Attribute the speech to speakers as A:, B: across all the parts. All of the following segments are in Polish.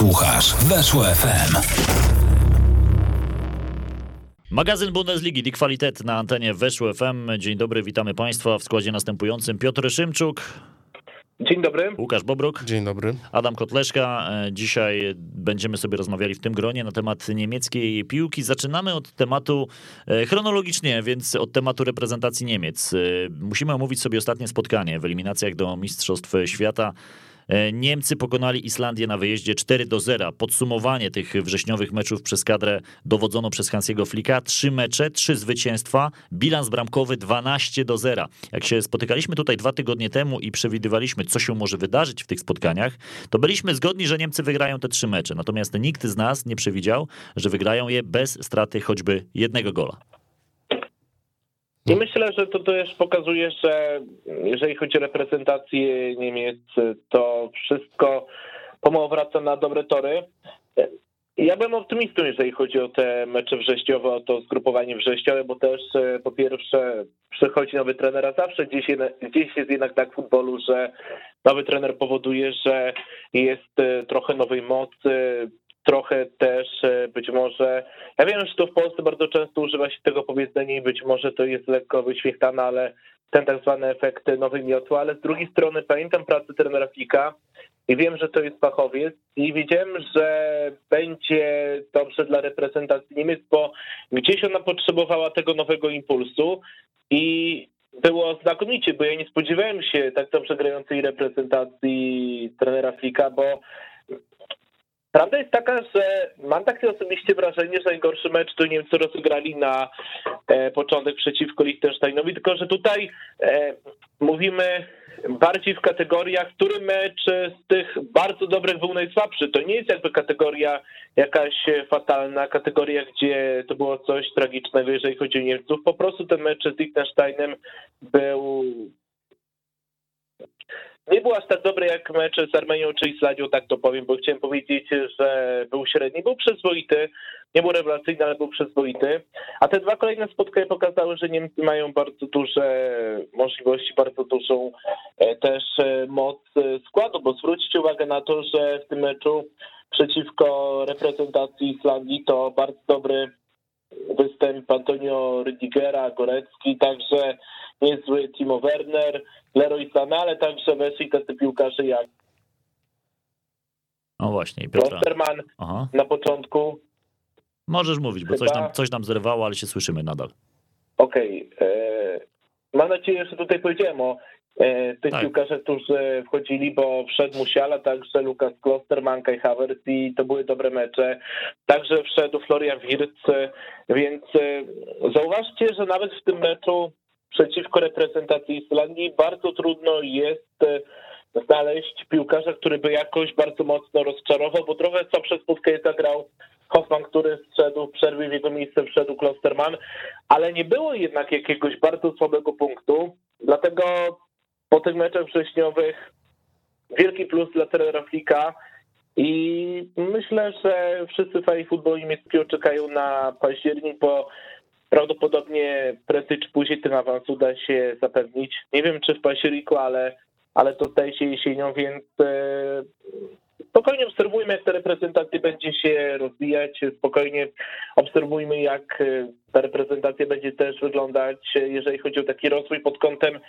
A: Słuchasz Weszło FM.
B: Magazyn Bundesligi, Die Qualität na antenie Weszło FM. Dzień dobry, witamy Państwa w składzie następującym. Piotr Szymczuk.
C: Dzień dobry.
B: Łukasz Bobruk.
D: Dzień dobry.
B: Adam Kotleszka. E, dzisiaj będziemy sobie rozmawiali w tym gronie na temat niemieckiej piłki. Zaczynamy od tematu e, chronologicznie, więc od tematu reprezentacji Niemiec. E, musimy omówić sobie ostatnie spotkanie w eliminacjach do Mistrzostw Świata. E, Niemcy pokonali Islandię na wyjeździe 4 do 0. Podsumowanie tych wrześniowych meczów przez kadrę dowodzono przez Hansiego Flicka. Trzy mecze, trzy zwycięstwa, bilans bramkowy 12 do 0. Jak się spotykaliśmy tutaj dwa tygodnie temu i przewidywaliśmy, co się może wydarzyć w tych spotkaniach, to byliśmy zgodni, że Niemcy wygrają te trzy mecze. Natomiast nikt z nas nie przewidział, że wygrają je bez straty choćby jednego gola.
C: I myślę, że to też pokazuje, że jeżeli chodzi o reprezentację Niemiec, to wszystko pomału wraca na dobre tory. Ja byłem optymistą, jeżeli chodzi o te mecze wrześniowe, o to zgrupowanie wrześniowe, bo też e, po pierwsze przychodzi nowy trener, a zawsze gdzieś, gdzieś jest jednak tak w futbolu, że nowy trener powoduje, że jest e, trochę nowej mocy, trochę też e, być może, ja wiem, że to w Polsce bardzo często używa się tego powiedzenia i być może to jest lekko wyświechtane, ale ten tak zwany efekt nowej miotły, ale z drugiej strony pamiętam pracę trenera Fika i wiem, że to jest fachowiec i wiedziałem, że będzie dobrze dla reprezentacji Niemiec, bo gdzieś ona potrzebowała tego nowego impulsu i było znakomicie, bo ja nie spodziewałem się tak dobrze grającej reprezentacji trenera Flika, bo Prawda jest taka, że mam takie osobiście wrażenie, że najgorszy mecz to Niemcy rozegrali na e, początek przeciwko Liechtensteinowi, tylko że tutaj e, mówimy bardziej w kategoriach, który mecz z tych bardzo dobrych był najsłabszy. To nie jest jakby kategoria jakaś fatalna, kategoria, gdzie to było coś tragicznego, jeżeli chodzi o Niemców. Po prostu ten mecz z Liechtensteinem był nie był aż tak dobry jak mecz z Armenią czy Islandią, tak to powiem, bo chciałem powiedzieć, że był średni, był przyzwoity, nie był rewelacyjny, ale był przyzwoity. A te dwa kolejne spotkania pokazały, że Niemcy mają bardzo duże możliwości, bardzo dużą e, też e, moc e, składu, bo zwróćcie uwagę na to, że w tym meczu przeciwko reprezentacji Islandii to bardzo dobry występ Antonio Rydigera, Gorecki, także niezły Timo Werner, Leroy Sané, ale także weszli tacy piłkarze jak
B: no właśnie, Piotra.
C: Osterman na początku.
B: Możesz mówić, bo coś nam, coś nam zerwało, ale się słyszymy nadal.
C: Okej. Okay. E, mam nadzieję, że tutaj powiedziałem o tych tak. piłkarzach, którzy wchodzili, bo wszedł Musiala, także Lukas Klosterman, Kai Havertz i to były dobre mecze. Także wszedł Florian Wirtz, więc e, zauważcie, że nawet w tym meczu przeciwko reprezentacji Islandii bardzo trudno jest e, znaleźć piłkarza, który by jakoś bardzo mocno rozczarował, bo trochę co przez spotkanie zagrał Hoffman, który wszedł w przerwie, w jego miejsce wszedł Klosterman, ale nie było jednak jakiegoś bardzo słabego punktu, dlatego po tych meczach wrześniowych wielki plus dla trenera Flika i myślę, że wszyscy fani futbolu niemieckiego czekają na październik, bo Prawdopodobnie prędzej czy później ten awans uda się zapewnić. Nie wiem, czy w październiku, ale, ale to staje się jesienią, więc e, spokojnie obserwujmy, jak ta reprezentacja będzie się rozwijać, spokojnie obserwujmy, jak e, ta reprezentacja będzie też wyglądać, jeżeli chodzi o taki rozwój pod kątem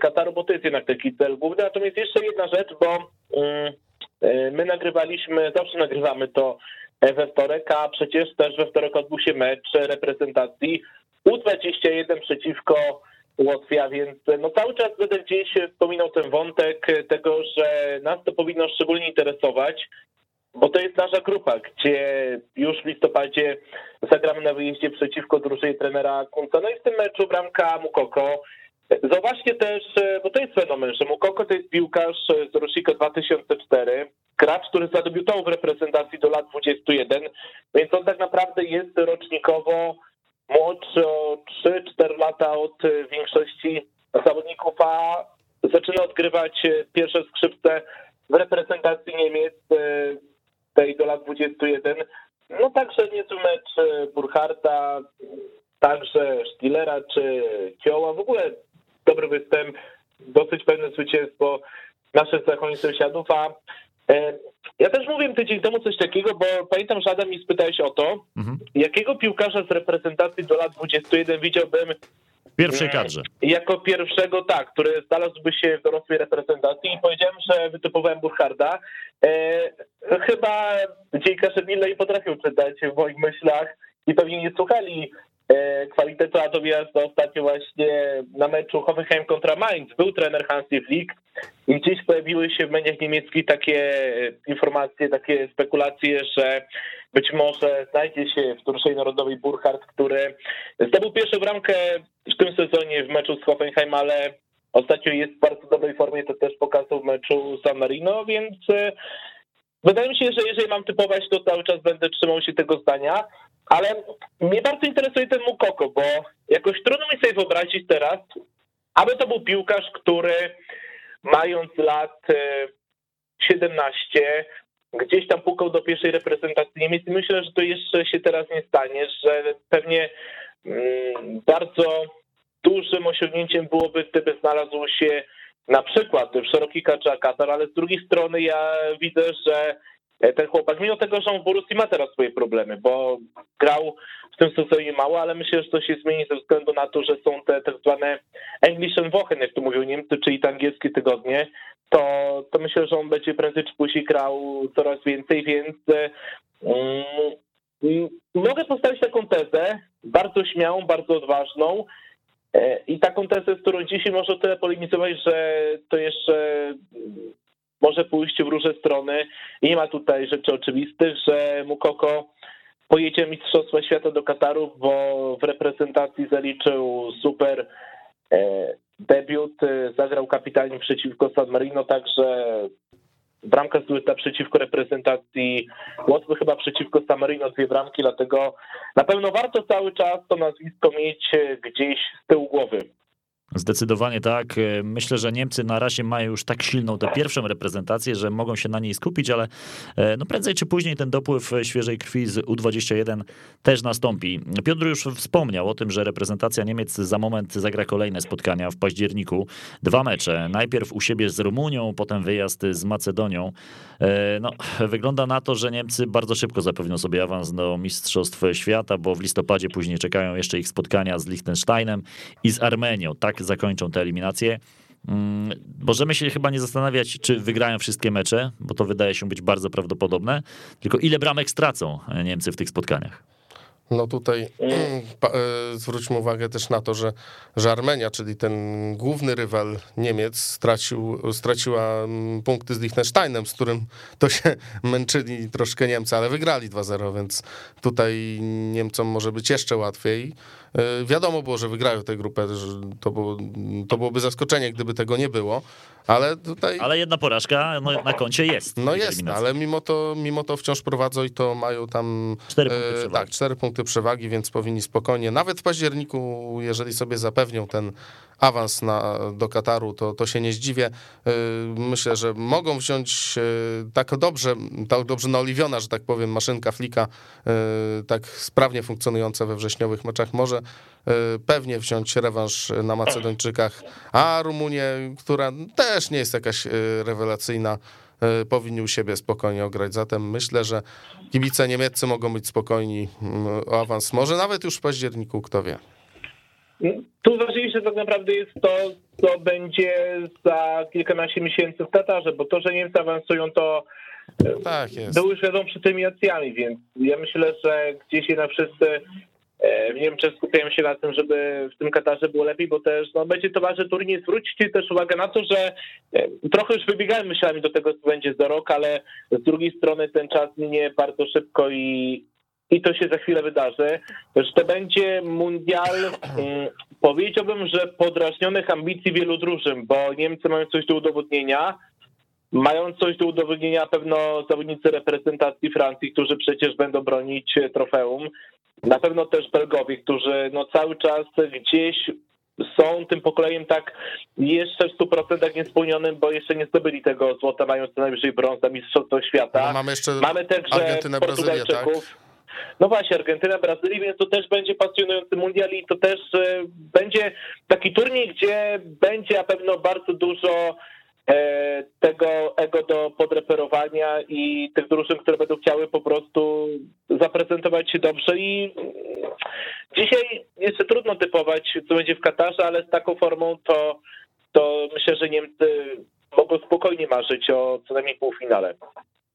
C: Kataru, bo to jest jednak taki cel główny. Natomiast jeszcze jedna rzecz, bo mm, e, my nagrywaliśmy, zawsze nagrywamy to we wtorek, a przecież też we wtorek odbył się mecz reprezentacji U21 przeciwko Łotwia, więc no cały czas będę gdzieś wspominał ten wątek tego, że nas to powinno szczególnie interesować, bo to jest nasza grupa, gdzie już w listopadzie zagramy na wyjeździe przeciwko drużynie trenera Kunca. No i w tym meczu bramka Mukoko. Zobaczcie też, bo to jest fenomen, że Mukoko to jest piłkarz z rocznika 2004, gracz, który zadebiutował w reprezentacji do lat 21, więc on tak naprawdę jest rocznikowo młodszy o 3-4 lata od większości zawodników, a zaczyna odgrywać pierwsze skrzypce w reprezentacji Niemiec e, tej do lat 21. No także niezły mecz Burcharta, także Stillera czy Kioła, w ogóle dobry występ, dosyć pewne zwycięstwo naszych zachodnich sąsiadów, a Ja też mówiłem tydzień temu coś takiego, bo pamiętam, że Adam mi spytałeś o to, mhm. jakiego piłkarza z reprezentacji do lat 21 widziałbym
B: w pierwszej kadrze.
C: Jako pierwszego, tak, który znalazłby się w dorosłej reprezentacji i powiedziałem, że wytypowałem Burcharda. E, chyba dziennikarze Milley potrafią czytać w moich myślach i pewnie nie słuchali e, kwalitetu, natomiast ostatnio właśnie na meczu Hoffenheim kontra Mainz. Był trener Hansi Flick i gdzieś pojawiły się w mediach niemieckich takie informacje, takie spekulacje, że być może znajdzie się w drużynie narodowej Burkhardt, który zdobył pierwszą bramkę w tym sezonie w meczu z Hoffenheim, ale ostatnio jest w bardzo dobrej formie, to też pokazał w meczu San Marino, więc e, wydaje mi się, że jeżeli mam typować, to cały czas będę trzymał się tego zdania, ale mnie bardzo interesuje ten Mukoko, bo jakoś trudno mi sobie wyobrazić teraz, aby to był piłkarz, który mając lat 17, e, gdzieś tam pukał do pierwszej reprezentacji Niemiec myślę, że to jeszcze się teraz nie stanie, że pewnie mm, bardzo dużym osiągnięciem byłoby, gdyby znalazł się na przykład w szeroki kacza Katar, ale z drugiej strony ja widzę, że ten chłopak, mimo tego, że on w Borussii ma teraz swoje problemy, bo grał w tym sezonie mało, ale myślę, że to się zmieni ze względu na to, że są te tak zwane English Wochen, jak to mówią Niemcy, czyli te angielskie tygodnie, to, to myślę, że on będzie prędzej czy później grał coraz więcej, więc um, mogę postawić taką tezę, bardzo śmiałą, bardzo odważną e, i taką tezę, z którą dzisiaj może tyle polemizować, że to jeszcze może pójść w różne strony nie ma tutaj rzeczy oczywistych, że Mukoko pojedzie Mistrzostwa Świata do Kataru, bo w reprezentacji zaliczył super e, debiut, zagrał kapitalnie przeciwko San Marino, także bramka zdobyta przeciwko reprezentacji Łotwy, chyba przeciwko San Marino dwie bramki, dlatego na pewno warto cały czas to nazwisko mieć gdzieś z tyłu głowy.
B: Zdecydowanie tak. E, myślę, że Niemcy na razie mają już tak silną tę pierwszą reprezentację, że mogą się na niej skupić, ale e, no prędzej czy później ten dopływ świeżej krwi z U21 też nastąpi. Piotr już wspomniał o tym, że reprezentacja Niemiec za moment zagra kolejne spotkania w październiku. Dwa mecze. Najpierw u siebie z Rumunią, potem wyjazd z Macedonią. E, no, wygląda na to, że Niemcy bardzo szybko zapewnią sobie awans do Mistrzostw Świata, bo w listopadzie później czekają jeszcze ich spotkania z Liechtensteinem i z Armenią. Tak zakończą te eliminacje. Mm, możemy się chyba nie zastanawiać, czy wygrają wszystkie mecze, bo to wydaje się być bardzo prawdopodobne, tylko ile bramek stracą Niemcy w tych spotkaniach.
D: No tutaj e, zwróćmy uwagę też na to, że, że Armenia, czyli ten główny rywal Niemiec, stracił, straciła mm, punkty z Liechtensteinem, z którym to się męczyli troszkę Niemcy, ale wygrali 2-0, więc tutaj Niemcom może być jeszcze łatwiej. E, wiadomo było, że wygrają tę grupę, że to, było, to byłoby zaskoczenie, gdyby tego nie było, ale tutaj...
B: Ale jedna porażka no, na koncie jest.
D: No jest, ale mimo to, mimo to wciąż prowadzą i to mają tam...
B: Cztery punkty e.
D: Tak, cztery punkty przewagi, więc powinni spokojnie, nawet w październiku, jeżeli sobie zapewnią ten awans na, do Kataru, to, to się nie zdziwię. E, myślę, że mogą wziąć tak dobrze, tak dobrze naoliwiona, że tak powiem, maszynka flika, tak sprawnie funkcjonująca we wrześniowych meczach. Może Y, pewnie wziąć rewanż na Macedończykach, a Rumunię, która też nie jest jakaś y, rewelacyjna, y, powinni u siebie spokojnie ograć. Zatem myślę, że kibice niemieccy mogą być spokojni mm, o awans. Może nawet już w październiku, kto wie.
C: Tu ważniejsze tak naprawdę jest to, co będzie za kilkanaście miesięcy w Katarze, bo to, że Niemcy awansują, to tak jest. było już wiadomo przed tymi akcjami, więc ja myślę, że gdzieś jednak wszyscy E, w Niemczech skupiają się na tym, żeby w tym Katarze było lepiej, bo też no, będzie to ważny turniej. Zwróćcie też uwagę na to, że e, trochę już wybiegałem myślami do tego, co będzie za rok, ale z drugiej strony ten czas minie bardzo szybko i, i to się za chwilę wydarzy, że to będzie mundial, hmm, powiedziałbym, że podrażnionych ambicji wielu drużyn, bo Niemcy mają coś do udowodnienia, mają coś do udowodnienia pewno zawodnicy reprezentacji Francji, którzy przecież będą bronić trofeum. Na pewno też Belgowie, którzy no cały czas gdzieś są tym pokoleniem tak jeszcze w 100% niespełnionym, bo jeszcze nie zdobyli tego złota, mają co najwyżej brąz na Mistrzostwo Świata.
D: No, mamy jeszcze mamy także Argentynę, Brazylię, tak?
C: No właśnie, Argentyna, Brazylia, więc to też będzie pasjonujący mundial i to też e, będzie taki turniej, gdzie będzie na pewno bardzo dużo tego ego do podreperowania i tych drużyn, które będą chciały po prostu zaprezentować się dobrze i dzisiaj jeszcze trudno typować, co będzie w Katarze, ale z taką formą to, to myślę, że Niemcy mogą spokojnie marzyć o co najmniej półfinale.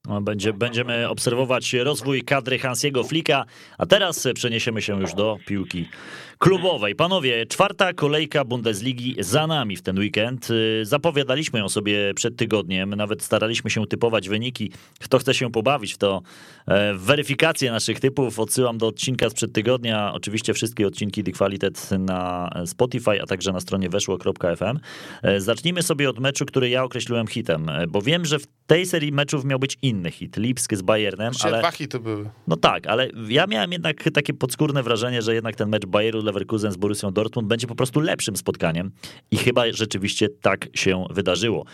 B: No, będzie, będziemy obserwować rozwój kadry Hansiego Flika, a teraz przeniesiemy się już do piłki klubowej. Panowie, czwarta kolejka Bundesligi za nami w ten weekend. Zapowiadaliśmy ją sobie przed tygodniem, nawet staraliśmy się typować wyniki. Kto chce się pobawić w to e, weryfikację naszych typów, odsyłam do odcinka sprzed tygodnia. Oczywiście wszystkie odcinki The Qualitet na Spotify, a także na stronie weszło.fm. E, zacznijmy sobie od meczu, który ja określiłem hitem, e, bo wiem, że w tej serii meczów miał być inny hit, Lipsk z Bayernem.
D: ale... dwa hity były.
B: No tak, ale ja miałem jednak takie podskórne wrażenie, że jednak ten mecz Bayeru Leverkusen z Borussią Dortmund będzie po prostu lepszym spotkaniem i chyba rzeczywiście tak się wydarzyło.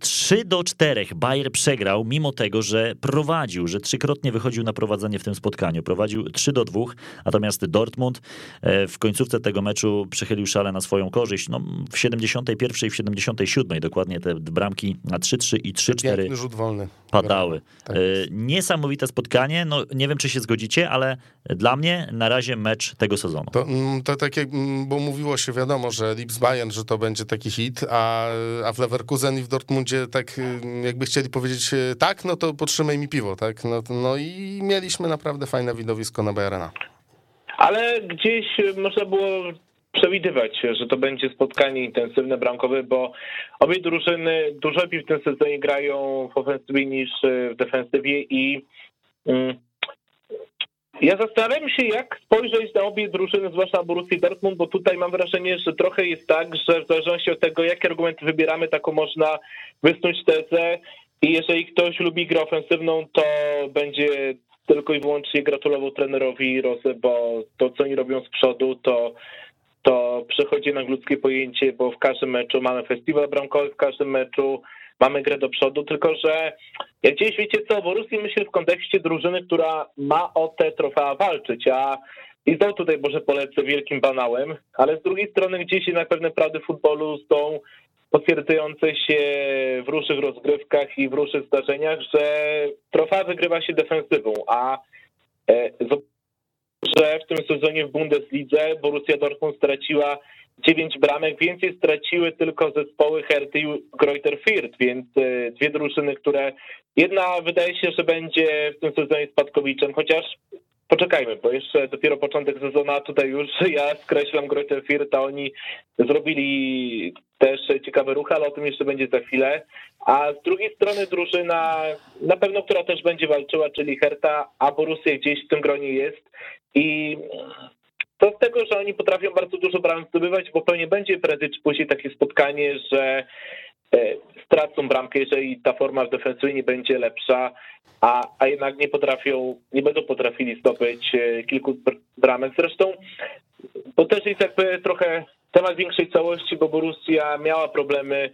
B: 3 e, do 4 Bayer przegrał, mimo tego, że prowadził, że trzykrotnie wychodził na prowadzenie w tym spotkaniu. Prowadził 3 do 2, natomiast Dortmund e, w końcówce tego meczu przechylił szale na swoją korzyść. No, w 71 i w 77 dokładnie te bramki na 3-3 i 3-4
D: rzut wolny.
B: padały. Tak e, Niesamowite spotkanie. No, nie wiem, czy się zgodzicie, ale dla mnie na razie mecz tego sezonu.
D: To, to tak jak, mm, bo mówiło się wiadomo, że Lips Bayern, że to będzie taki hit, a, a w Leverkusen i w Dortmundzie tak y, jakby chcieli powiedzieć y, tak, no to potrzymaj mi piwo, tak? No, no i mieliśmy naprawdę fajne widowisko na Bayerna.
C: Ale gdzieś można było przewidywać, że to będzie spotkanie intensywne, bramkowe, bo obie drużyny dużo lepiej w tym sezonie grają w ofensywie niż w defensywie i mm, ja zastanawiam się, jak spojrzeć na obie drużyny, zwłaszcza na Borussię Dortmund, bo tutaj mam wrażenie, że trochę jest tak, że w zależności od tego, jakie argumenty wybieramy, taką można wysnuć tezę. I jeżeli ktoś lubi grę ofensywną, to będzie tylko i wyłącznie gratulował trenerowi Rosę, bo to, co oni robią z przodu, to to przechodzi na ludzkie pojęcie, bo w każdym meczu mamy festiwal bramkowy, w każdym meczu mamy grę do przodu, tylko że jak gdzieś wiecie co, Borussii myślę w kontekście drużyny, która ma o te trofea walczyć, a i znowu tutaj może polecę wielkim banałem, ale z drugiej strony gdzieś jednak pewne prawdy futbolu są potwierdzające się w różnych rozgrywkach i w różnych zdarzeniach, że trofea wygrywa się defensywą, a e, że w tym sezonie w Bundeslidze Borussia Dortmund straciła 9 bramek, więcej straciły tylko zespoły Herty i Greuther Fürth, więc e, dwie drużyny, które jedna wydaje się, że będzie w tym sezonie spadkowiczem, chociaż poczekajmy, bo jeszcze dopiero początek sezonu, a tutaj już ja skreślam Greuther Fürth, a oni zrobili też ciekawy ruch, ale o tym jeszcze będzie za chwilę. A z drugiej strony drużyna, na pewno, która też będzie walczyła, czyli Herta, a Borussia gdzieś w tym gronie jest. I to z tego, że oni potrafią bardzo dużo bram zdobywać, bo pewnie będzie prędzej czy później takie spotkanie, że e, stracą bramkę, jeżeli ta forma w defensywie nie będzie lepsza, a, a jednak nie potrafią, nie będą potrafili zdobyć e, kilku bramek. Zresztą to też jest jakby trochę temat większej całości, bo Borussia miała problemy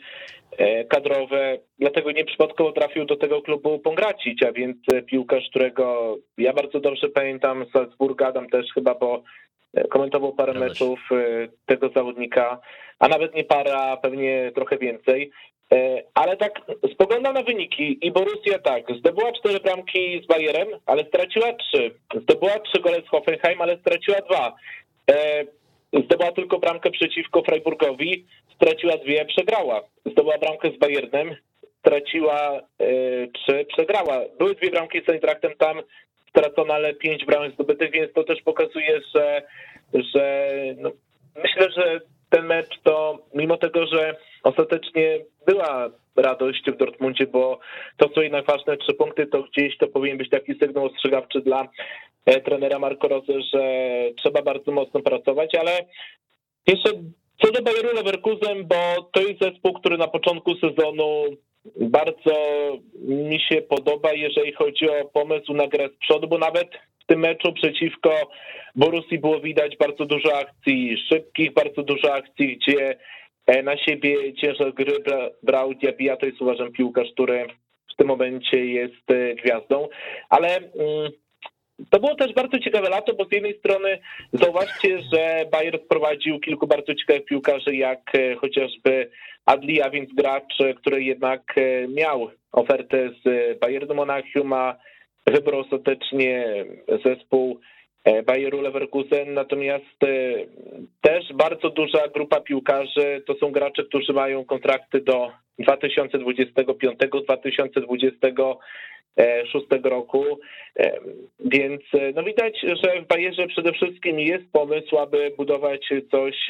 C: e, kadrowe, dlatego nieprzypadkowo trafił do tego klubu Pongracić, a więc piłkarz, którego ja bardzo dobrze pamiętam Salzburga, tam też chyba, bo komentował parę meczów e, tego zawodnika, a nawet nie para, pewnie trochę więcej. Ale tak spoglądam na wyniki i Borussia tak, zdobyła cztery bramki z Bayerem, ale straciła trzy. Zdobyła trzy gole z Hoffenheim, ale straciła dwa zdobyła tylko bramkę przeciwko Freiburgowi, straciła dwie, przegrała. Zdobyła bramkę z Bayernem, straciła y, trzy, przegrała. Były dwie bramki z Eintrachtem, tam stracono, ale pięć bramek zdobytych, więc to też pokazuje, że, że no, myślę, że ten mecz to mimo tego, że ostatecznie była radość w Dortmundzie, bo to są jednak ważne trzy punkty, to gdzieś to powinien być taki sygnał ostrzegawczy dla e, trenera Marco Rosy, że trzeba bardzo mocno pracować, ale jeszcze co do Bayeru Leverkusen, bo to jest zespół, który na początku sezonu bardzo mi się podoba, jeżeli chodzi o pomysł na grę z przodu, bo nawet w tym meczu przeciwko Borussii było widać bardzo dużo akcji szybkich, bardzo dużo akcji, gdzie e, na siebie ciężar gry brał Diabia, to jest uważam piłkarz, który w tym momencie jest e, gwiazdą, ale mm, to było też bardzo ciekawe lato, bo z jednej strony zauważcie, że Bayern wprowadził kilku bardzo ciekawych piłkarzy, jak chociażby Adli, a więc gracz, który jednak miał ofertę z Bayernu Monachium, a wybrał ostatecznie zespół E, Bayeru Leverkusen, natomiast e, też bardzo duża grupa piłkarzy to są gracze, którzy mają kontrakty do 2025-2026 roku, e, więc no widać, że w Bayerze przede wszystkim jest pomysł, aby budować coś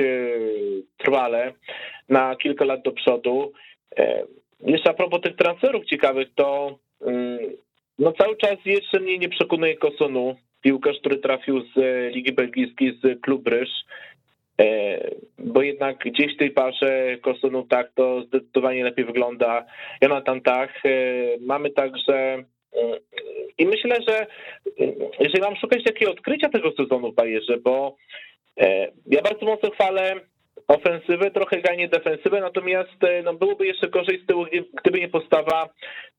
C: trwale na kilka lat do przodu. Jeszcze a propos tych transferów ciekawych, to mm, no cały czas jeszcze mnie nie przekonuje Kosonu, piłkarz, który trafił z e, Ligi Belgijskiej z klub Ryż, e, bo jednak gdzieś w tej parze Kosonu tak to zdecydowanie lepiej wygląda. Jonathan Tach. E, mamy także i myślę, że jeżeli mam szukać takiego odkrycia tego sezonu w Bajerze, bo ja bardzo mocno chwalę ofensywę, trochę ganie defensywę, natomiast no, byłoby jeszcze gorzej z tyłu, gdyby nie postawa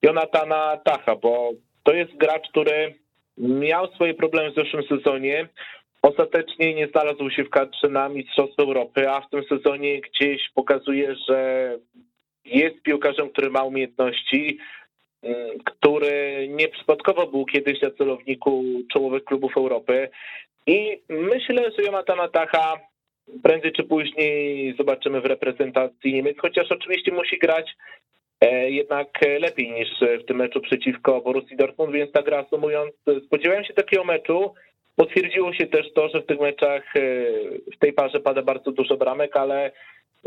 C: Jonathana Tacha, bo to jest gracz, który miał swoje problemy w zeszłym sezonie. Ostatecznie nie znalazł się w kadrze na Mistrzostwo Europy, a w tym sezonie gdzieś pokazuje, że jest piłkarzem, który ma umiejętności, który nieprzypadkowo był kiedyś na celowniku czołowych klubów Europy. I myślę, że Jonatana Tacha prędzej czy później zobaczymy w reprezentacji Niemiec, chociaż oczywiście musi grać E, jednak lepiej niż w tym meczu przeciwko Borussii Dortmund, więc tak reasumując, spodziewałem się takiego meczu. Potwierdziło się też to, że w tych meczach e, w tej parze pada bardzo dużo bramek, ale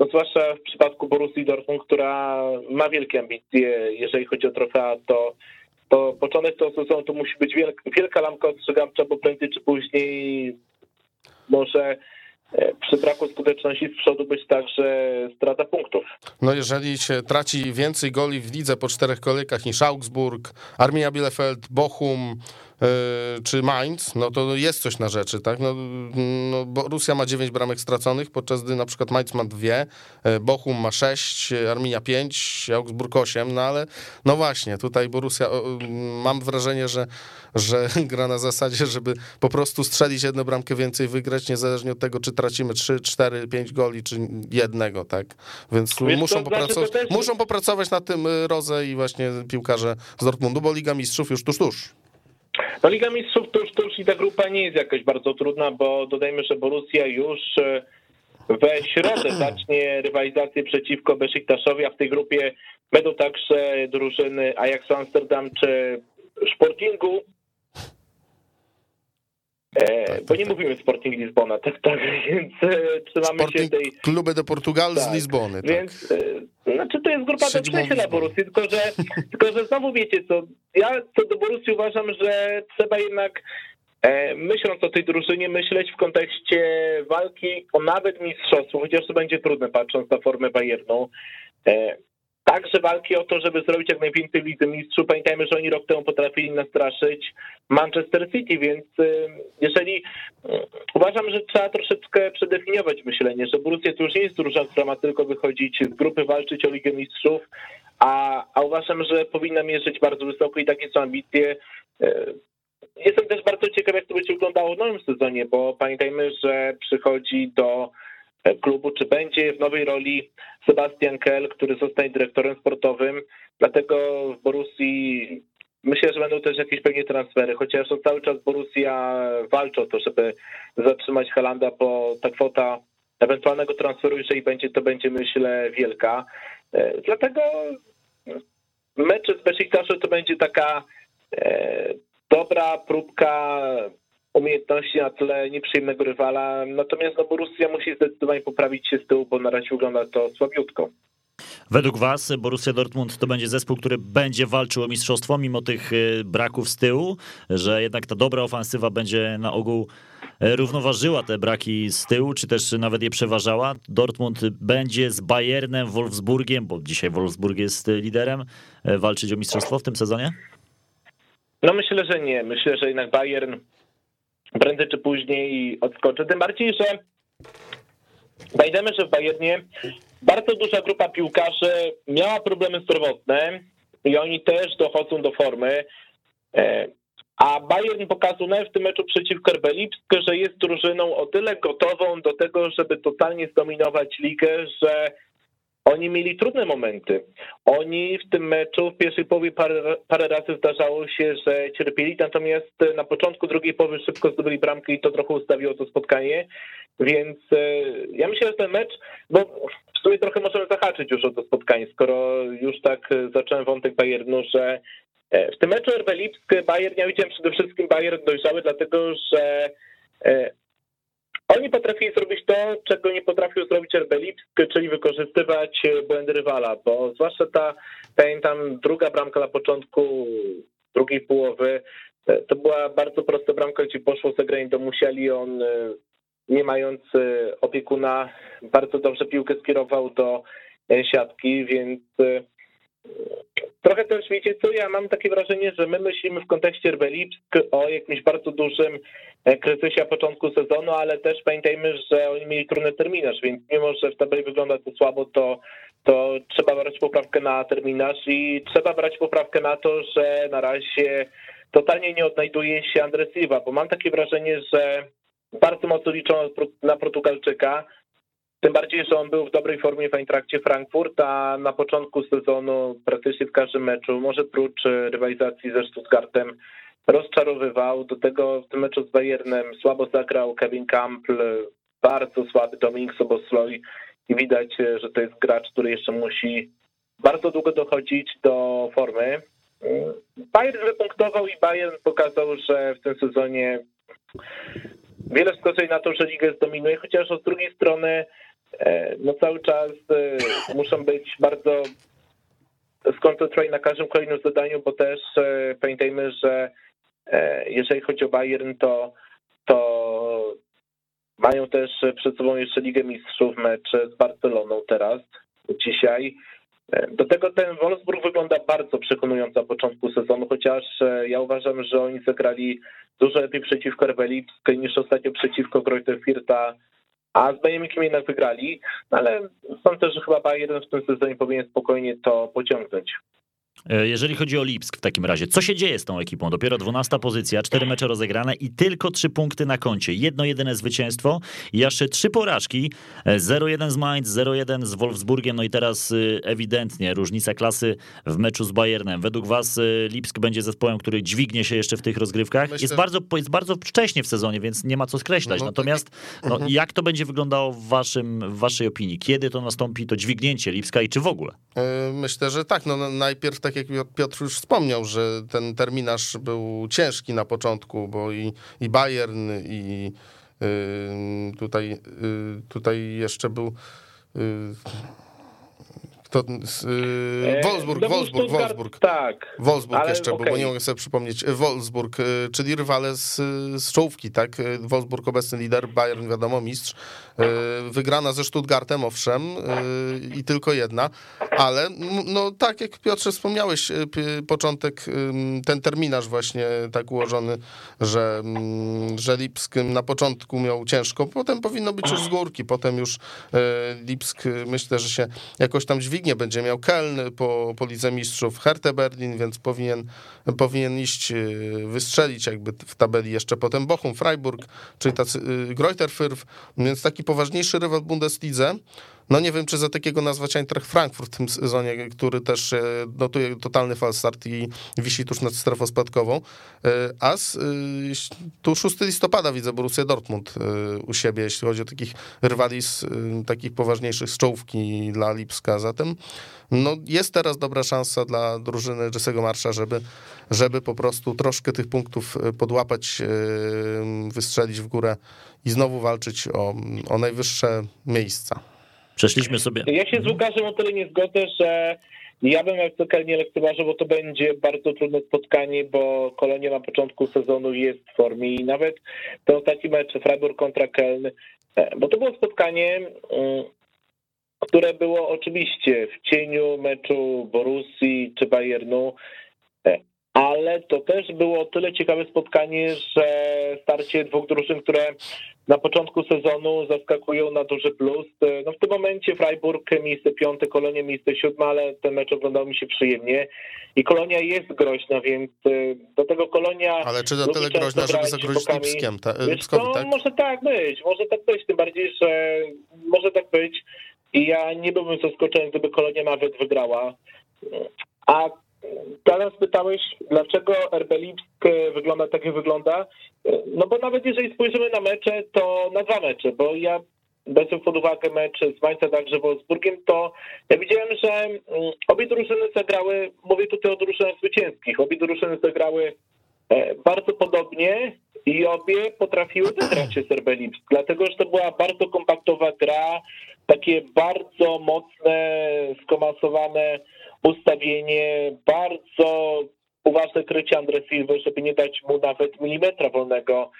C: no zwłaszcza w przypadku Borussii Dortmund, która ma wielkie ambicje, jeżeli chodzi o trofea, to, to początek tego sezonu to musi być wielka, wielka lampka ostrzegawcza, bo prędzej czy później może E, przy braku skuteczności z przodu być także strata punktów.
D: No jeżeli się traci więcej goli w lidze po czterech kolejkach niż Augsburg, Armia Bielefeld, Bochum, czy Mainz, no to jest coś na rzeczy, tak? No, no, bo Rosja ma 9 bramek straconych, podczas gdy na przykład Mainz ma 2, e, Bochum ma 6, Arminia 5, Augsburg 8, no ale no właśnie, tutaj Borussia, mam wrażenie, że, że gra na zasadzie, żeby po prostu strzelić jedną bramkę więcej, wygrać, niezależnie od tego, czy tracimy 3, 4, 5 goli, czy jednego, tak? Więc muszą, znaczy, popracować, też... muszą popracować nad tym e, Roze i właśnie piłkarze z Dortmundu, bo Liga Mistrzów już tuż, tuż.
C: No Liga Mistrzów tuż, tuż i ta grupa nie jest jakaś bardzo trudna, bo dodajmy, że Borussia już e, we środę zacznie rywalizację przeciwko Besziktaszowi, a w tej grupie będą także drużyny Ajax Amsterdam czy Sportingu. Tak, bo tak, nie tak. mówimy Sporting Lizbona, tak, tak, więc e, trzymamy Sporting się tej...
D: Kluby de Portugal tak, z Lizbony. Tak.
C: Więc, e, znaczy to jest grupa do przejścia dla Borussii, tylko że, tylko że znowu wiecie co, ja co do Borussii uważam, że trzeba jednak e, myśląc o tej drużynie, myśleć w kontekście walki o nawet mistrzostwo, chociaż to będzie trudne patrząc na formę Bayernu. Także walki o to, żeby zrobić jak najwięcej wizy mistrzów. Pamiętajmy, że oni rok temu potrafili nastraszyć Manchester City, więc y, jeżeli y, uważam, że trzeba troszeczkę przedefiniować myślenie, że Borussia to już nie jest drużyna, która ma tylko wychodzić z grupy, walczyć o Ligę Mistrzów, a, a uważam, że powinna mierzyć bardzo wysoko i takie są ambicje. Y, jestem też bardzo ciekaw, jak to będzie wyglądało w nowym sezonie, bo pamiętajmy, że przychodzi do klubu, czy będzie w nowej roli Sebastian Kell, który zostanie dyrektorem sportowym. Dlatego w Borussii myślę, że będą też jakieś pewnie transfery, chociaż cały czas Borussia walczy o to, żeby zatrzymać Halanda, bo ta kwota ewentualnego transferu, jeżeli będzie, to będzie myślę wielka. E, dlatego mecz z Besiktaszu to będzie taka e, dobra próbka umiejętności na tle nieprzyjemnego rywala. Natomiast no, Borussia musi zdecydowanie poprawić się z tyłu, bo na razie wygląda to słabiutko.
B: Według was Borussia Dortmund to będzie zespół, który będzie walczył o mistrzostwo, mimo tych y, braków z tyłu, że jednak ta dobra ofensywa będzie na ogół y, równoważyła te braki z tyłu, czy też nawet je przeważała. Dortmund będzie z Bayernem, Wolfsburgiem, bo dzisiaj Wolfsburg jest liderem, y, walczyć o mistrzostwo w tym sezonie?
C: No myślę, że nie. Myślę, że jednak Bayern prędzej czy później odskoczy. Tym bardziej, że pamiętajmy, że w Bayernie bardzo duża grupa piłkarzy miała problemy zdrowotne i oni też dochodzą do formy. E, A Bayern pokazał w tym meczu przeciwko RB Lipsk, że jest drużyną o tyle gotową do tego, żeby totalnie zdominować ligę, że oni mieli trudne momenty. Oni w tym meczu w pierwszej połowie parę, parę razy zdarzało się, że cierpieli, natomiast na początku drugiej połowy szybko zdobyli bramkę i to trochę ustawiło to spotkanie. Więc e, ja myślę, że ten mecz, bo w sumie trochę możemy zahaczyć już o to spotkanie, skoro już tak zacząłem wątek Bayernu, że e, w tym meczu RB Lipsk Bayern, ja widziałem przede wszystkim Bayern dojrzały, dlatego że e, oni potrafili zrobić to, czego nie potrafił zrobić RB Lipsk, czyli wykorzystywać błędy rywala, bo zwłaszcza ta, pamiętam, druga bramka na początku drugiej połowy, to była bardzo prosta bramka, gdzie poszło zagranie do Musiali, on nie mając opiekuna, bardzo dobrze piłkę skierował do siatki, więc Trochę też wiecie co, ja mam takie wrażenie, że my myślimy w kontekście RB Lipsk o jakimś bardzo dużym e, kryzysie początku sezonu, ale też pamiętajmy, że oni mieli trudny terminarz, więc mimo, że w tabeli wygląda to słabo, to, to trzeba brać poprawkę na terminarz i trzeba brać poprawkę na to, że na razie totalnie nie odnajduje się Andres Silva, bo mam takie wrażenie, że bardzo mocno liczą na Portugalczyka, tym bardziej, że on był w dobrej formie w Eintrakcie Frankfurt, a na początku sezonu praktycznie w każdym meczu, może prócz rywalizacji ze Stuttgartem, rozczarowywał. Do tego w tym meczu z Bayernem słabo zagrał Kevin Campbell, bardzo słaby Dominik Sobosloj i widać, że to jest gracz, który jeszcze musi bardzo długo dochodzić do formy. Bayern wypunktował i Bayern pokazał, że w tym sezonie wiele wskazuje na to, że ligę zdominuje, chociaż z drugiej strony E, no cały czas e, muszą być bardzo skoncentrowani na każdym kolejnym zadaniu, bo też e, pamiętajmy, że jeżeli chodzi o Bayern, to, to mają też przed sobą jeszcze Ligę Mistrzów, mecz z Barceloną teraz, dzisiaj. Do tego ten Wolfsburg wygląda bardzo przekonująco na początku sezonu, chociaż ja uważam, że oni zagrali dużo lepiej przeciwko Rebelipsk niż ostatnio przeciwko Greuther Firta a z Bayern jednak wygrali, no ale sądzę, że chyba Bayern w tym sezonie powinien spokojnie to pociągnąć.
B: E, jeżeli chodzi o Lipsk w takim razie, co się dzieje z tą ekipą? Dopiero 12 pozycja, 4 mecze rozegrane i tylko 3 punkty na koncie. Jedno jedyne zwycięstwo i jeszcze 3 porażki. 0-1 e, z Mainz, 0-1 z Wolfsburgiem, no i teraz e, ewidentnie różnica klasy w meczu z Bayernem. Według was Lipsk będzie zespołem, który dźwignie się jeszcze w tych rozgrywkach? Myślę... Jest, bardzo, jest bardzo wcześnie w sezonie, więc nie ma co skreślać. No, Natomiast no, mhm. jak to będzie wyglądało w, waszym, w waszej opinii? Kiedy to nastąpi, to dźwignięcie Lipska i czy w ogóle?
D: Myślę, że tak. No, najpierw tak jak Piotr już wspomniał, że ten terminarz był ciężki na początku, bo i, i Bayern, i tutaj, y, tutaj jeszcze był y, to, yy, Wolfsburg, Wolfsburg, Wolfsburg.
C: Tak.
D: Wolfsburg jeszcze okay. bo nie mogę sobie przypomnieć. Wolfsburg, czyli rywale z, z czołówki, tak? Wolfsburg obecny lider, Bayern wiadomo mistrz. Wygrana ze Stuttgartem, owszem, i tylko jedna, ale no tak jak Piotrze wspomniałeś, początek, ten terminarz właśnie tak ułożony, że, że Lipsk na początku miał ciężko, potem powinno być już z górki, potem już Lipsk myślę, że się jakoś tam dźwignie dźwignię będzie miał Keln po, po Lidze Mistrzów, Hertha Berlin, więc powinien, powinien iść, y, wystrzelić jakby w tabeli jeszcze potem Bochum, Freiburg, czyli tacy y, Greuther Fürth, więc taki poważniejszy rywal w Bundeslidze. No nie wiem, czy za takiego nazwać Eintracht Frankfurt w tym sezonie, który też e, notuje totalny falstart i wisi tuż nad strefą spadkową. E, a z, e, tu 6 listopada widzę Borussia Dortmund u siebie, jeśli chodzi o takich rywali z takich poważniejszych z czołówki dla Lipska. Zatem no, jest teraz dobra szansa dla drużyny Jesse'ego Marsza, żeby, żeby po prostu troszkę tych punktów podłapać, wystrzelić w górę i znowu walczyć o, o najwyższe miejsca.
B: Przeszliśmy sobie.
C: Ja się z Łukaszem o tyle nie zgodzę, że ja bym jak nie lekceważył, bo to będzie bardzo trudne spotkanie, bo Kolonia na początku sezonu jest w formie i nawet ten ostatni mecz Freiburg kontra Keln, e, bo to było spotkanie, mm, które było oczywiście w cieniu meczu Borussii czy Bayernu, ale to też było tyle ciekawe spotkanie, że starcie dwóch drużyn, które na początku sezonu zaskakują na duży plus. No w tym momencie Freiburg miejsce piąte, Kolonia miejsce siódme, ale ten mecz oglądał mi się przyjemnie i Kolonia jest groźna, więc y, do tego Kolonia...
D: Ale czy do tyle groźna, żeby zagrozić Lipskiem, ta,
C: Lipskowi, tak? Może tak być, może tak być, tym bardziej, że może tak być i ja nie byłbym zaskoczony, gdyby Kolonia nawet wygrała. A Teraz pytałeś, dlaczego RB Lipsk wygląda tak, jak wygląda? No bo nawet jeżeli spojrzymy na mecze, to na dwa mecze, bo ja biorąc pod uwagę mecz z Mainza także Wolfsburgiem, to ja widziałem, że mm, obie drużyny zagrały, mówię tutaj o drużynach zwycięskich, obie drużyny zagrały e, bardzo podobnie i obie potrafiły wygrać się z dlatego że to była bardzo kompaktowa gra, takie bardzo mocne, skomasowane ustawienie, bardzo uważne krycie Andre Silva, żeby nie dać mu nawet milimetra wolnego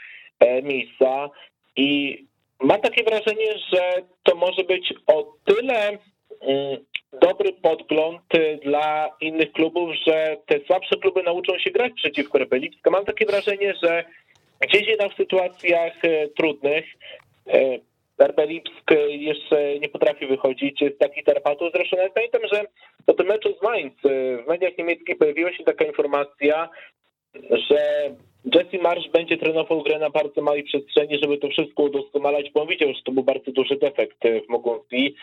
C: e, miejsca. I mam takie wrażenie, że to może być o tyle mm, dobry podgląd dla innych klubów, że te słabsze kluby nauczą się grać przeciwko Rebelipska. Mam takie wrażenie, że gdzieś jednak w sytuacjach e, trudnych e, RB Lipsk jeszcze nie potrafi wychodzić z takich tarapatów. Zresztą ja pamiętam, że po tym meczu z Mainz w mediach niemieckich pojawiła się taka informacja, że Jesse Marsz będzie trenował grę na bardzo małej przestrzeni, żeby to wszystko udoskonalać, bo on widział, że to był bardzo duży defekt w Moguncji.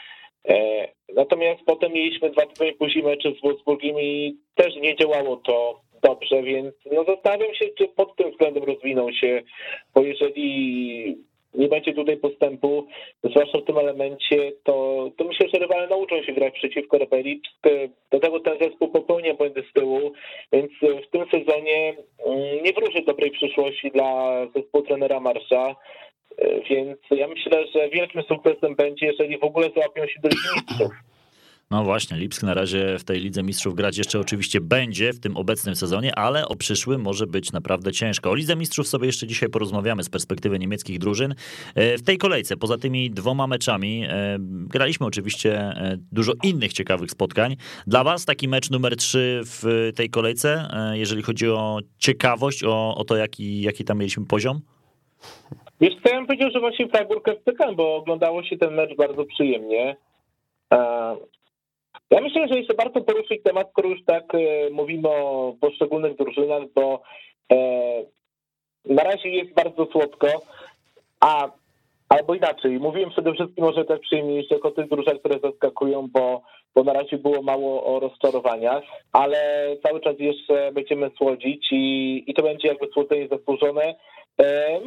C: E, natomiast potem mieliśmy dwa tygodnie później mecze z Wolfsburgiem i też nie działało to dobrze, więc no zastanawiam się, czy pod tym względem rozwinął się, bo jeżeli nie będzie tutaj postępu, zwłaszcza w tym elemencie, to, to myślę, że rywale nauczą się grać przeciwko Rebelipsk. Do tego ten zespół popełnia błędy z tyłu, więc w tym sezonie mm, nie wróży dobrej przyszłości dla zespołu trenera Marsza. Więc ja myślę, że wielkim sukcesem będzie, jeżeli w ogóle załapią się do Mistrzów.
B: No właśnie, Lipsk na razie w tej Lidze Mistrzów grać jeszcze oczywiście będzie w tym obecnym sezonie, ale o przyszłym może być naprawdę ciężko. O Lidze Mistrzów sobie jeszcze dzisiaj porozmawiamy z perspektywy niemieckich drużyn. E, w tej kolejce, poza tymi dwoma meczami, e, graliśmy oczywiście e, dużo innych ciekawych spotkań. Dla was taki mecz numer 3 w tej kolejce, jeżeli chodzi o ciekawość, o, o to, jaki, jaki tam mieliśmy poziom?
C: Wiesz co, ja bym powiedział, że właśnie Freiburg FCK, bo oglądało się ten mecz bardzo przyjemnie. Ja myślę, że jeszcze warto poruszyć temat, skoro już tak e, mówimy o poszczególnych drużynach, bo e, na razie jest bardzo słodko, a albo inaczej, mówiłem przede wszystkim może też przyjemniejszych o tych drużynach, które zaskakują, bo, bo na razie było mało o rozczarowaniach, ale cały czas jeszcze będziemy słodzić i, i to będzie jakby słodzenie zasłużone. E,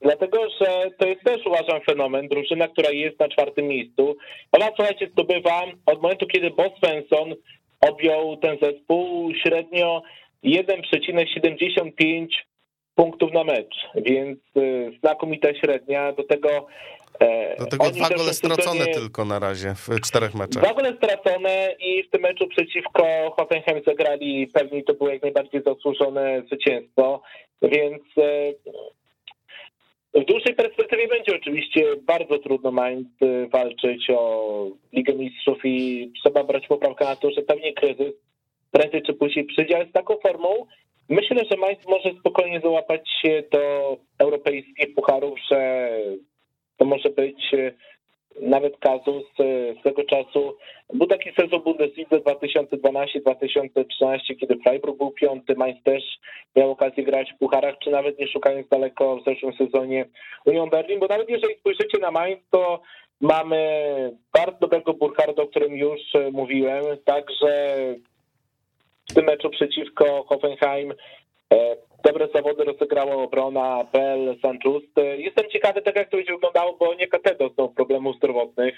C: dlatego że to jest też uważam fenomen, drużyna, która jest na czwartym miejscu. Ona słuchajcie zdobywa od momentu, kiedy Bo Svensson objął ten zespół średnio 1,75 punktów na mecz, więc e, znakomita średnia. Do tego
D: e, do tego dwa gole stracone sezonie, tylko na razie w czterech meczach.
C: Dwa gole stracone i w tym meczu przeciwko Hoffenheim zagrali pewnie to było jak najbardziej zasłużone zwycięstwo, więc w dłuższej perspektywie będzie oczywiście bardzo trudno Mainz y, walczyć o Ligę Mistrzów i trzeba brać poprawkę na to, że pewnie kryzys prędzej czy później przyjdzie, ale z taką formą myślę, że Mainz może spokojnie załapać się do europejskich pucharów, że to może być y, nawet kazus z tego czasu. Był taki sezon Bundesliga 2012-2013, kiedy Freiburg był piąty, Mainz też miał okazję grać w pucharach, czy nawet nie szukając daleko w zeszłym sezonie Union Berlin, bo nawet jeżeli spojrzycie na Mainz, to mamy bardzo dobrego Burkharda, o którym już mówiłem, także w tym meczu przeciwko Hoffenheim e, dobre zawody rozegrała obrona Bell, Sanchust. Jestem ciekawy tak jak to będzie wyglądało, bo nie KT dostał problemów zdrowotnych,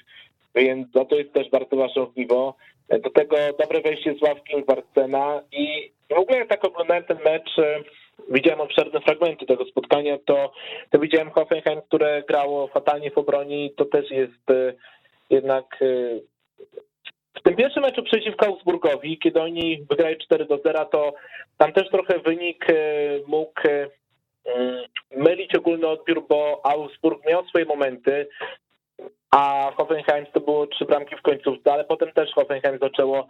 C: więc to jest też bardzo ważne ogniwo. Do tego dobre wejście z ławki Barcena i w ogóle jak tak oglądałem ten mecz, widziałem obszerne fragmenty tego spotkania, to, to widziałem Hoffenheim, które grało fatalnie w obronie i to też jest e, jednak e, w tym pierwszym meczu przeciwko Augsburgowi, kiedy oni wygrali 4 do 0, to tam też trochę wynik e, mógł e, mm, mylić ogólny odbiór, bo Augsburg miał swoje momenty. A Hoffenheim to było trzy bramki w końcówce, ale potem też Hoffenheim zaczęło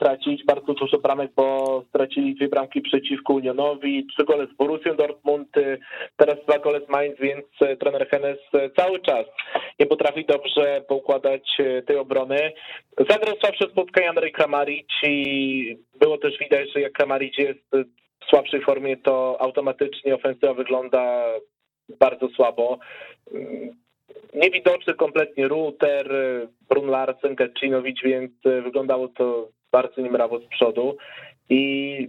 C: tracić bardzo dużo bramek, bo stracili dwie bramki przeciwko Unionowi, trzy gole z Borussią Dortmund, teraz dwa gole z Mainz, więc trener Hennes cały czas nie potrafi dobrze poukładać tej obrony. Zagrał słabsze spotkania Andrzej Kramaric i było też widać, że jak Kramaric jest w słabszej formie, to automatycznie ofensywa wygląda bardzo słabo niewidoczny kompletnie router, Brun Larsen, Kaczynowicz, więc wyglądało to bardzo niemrawo z przodu. I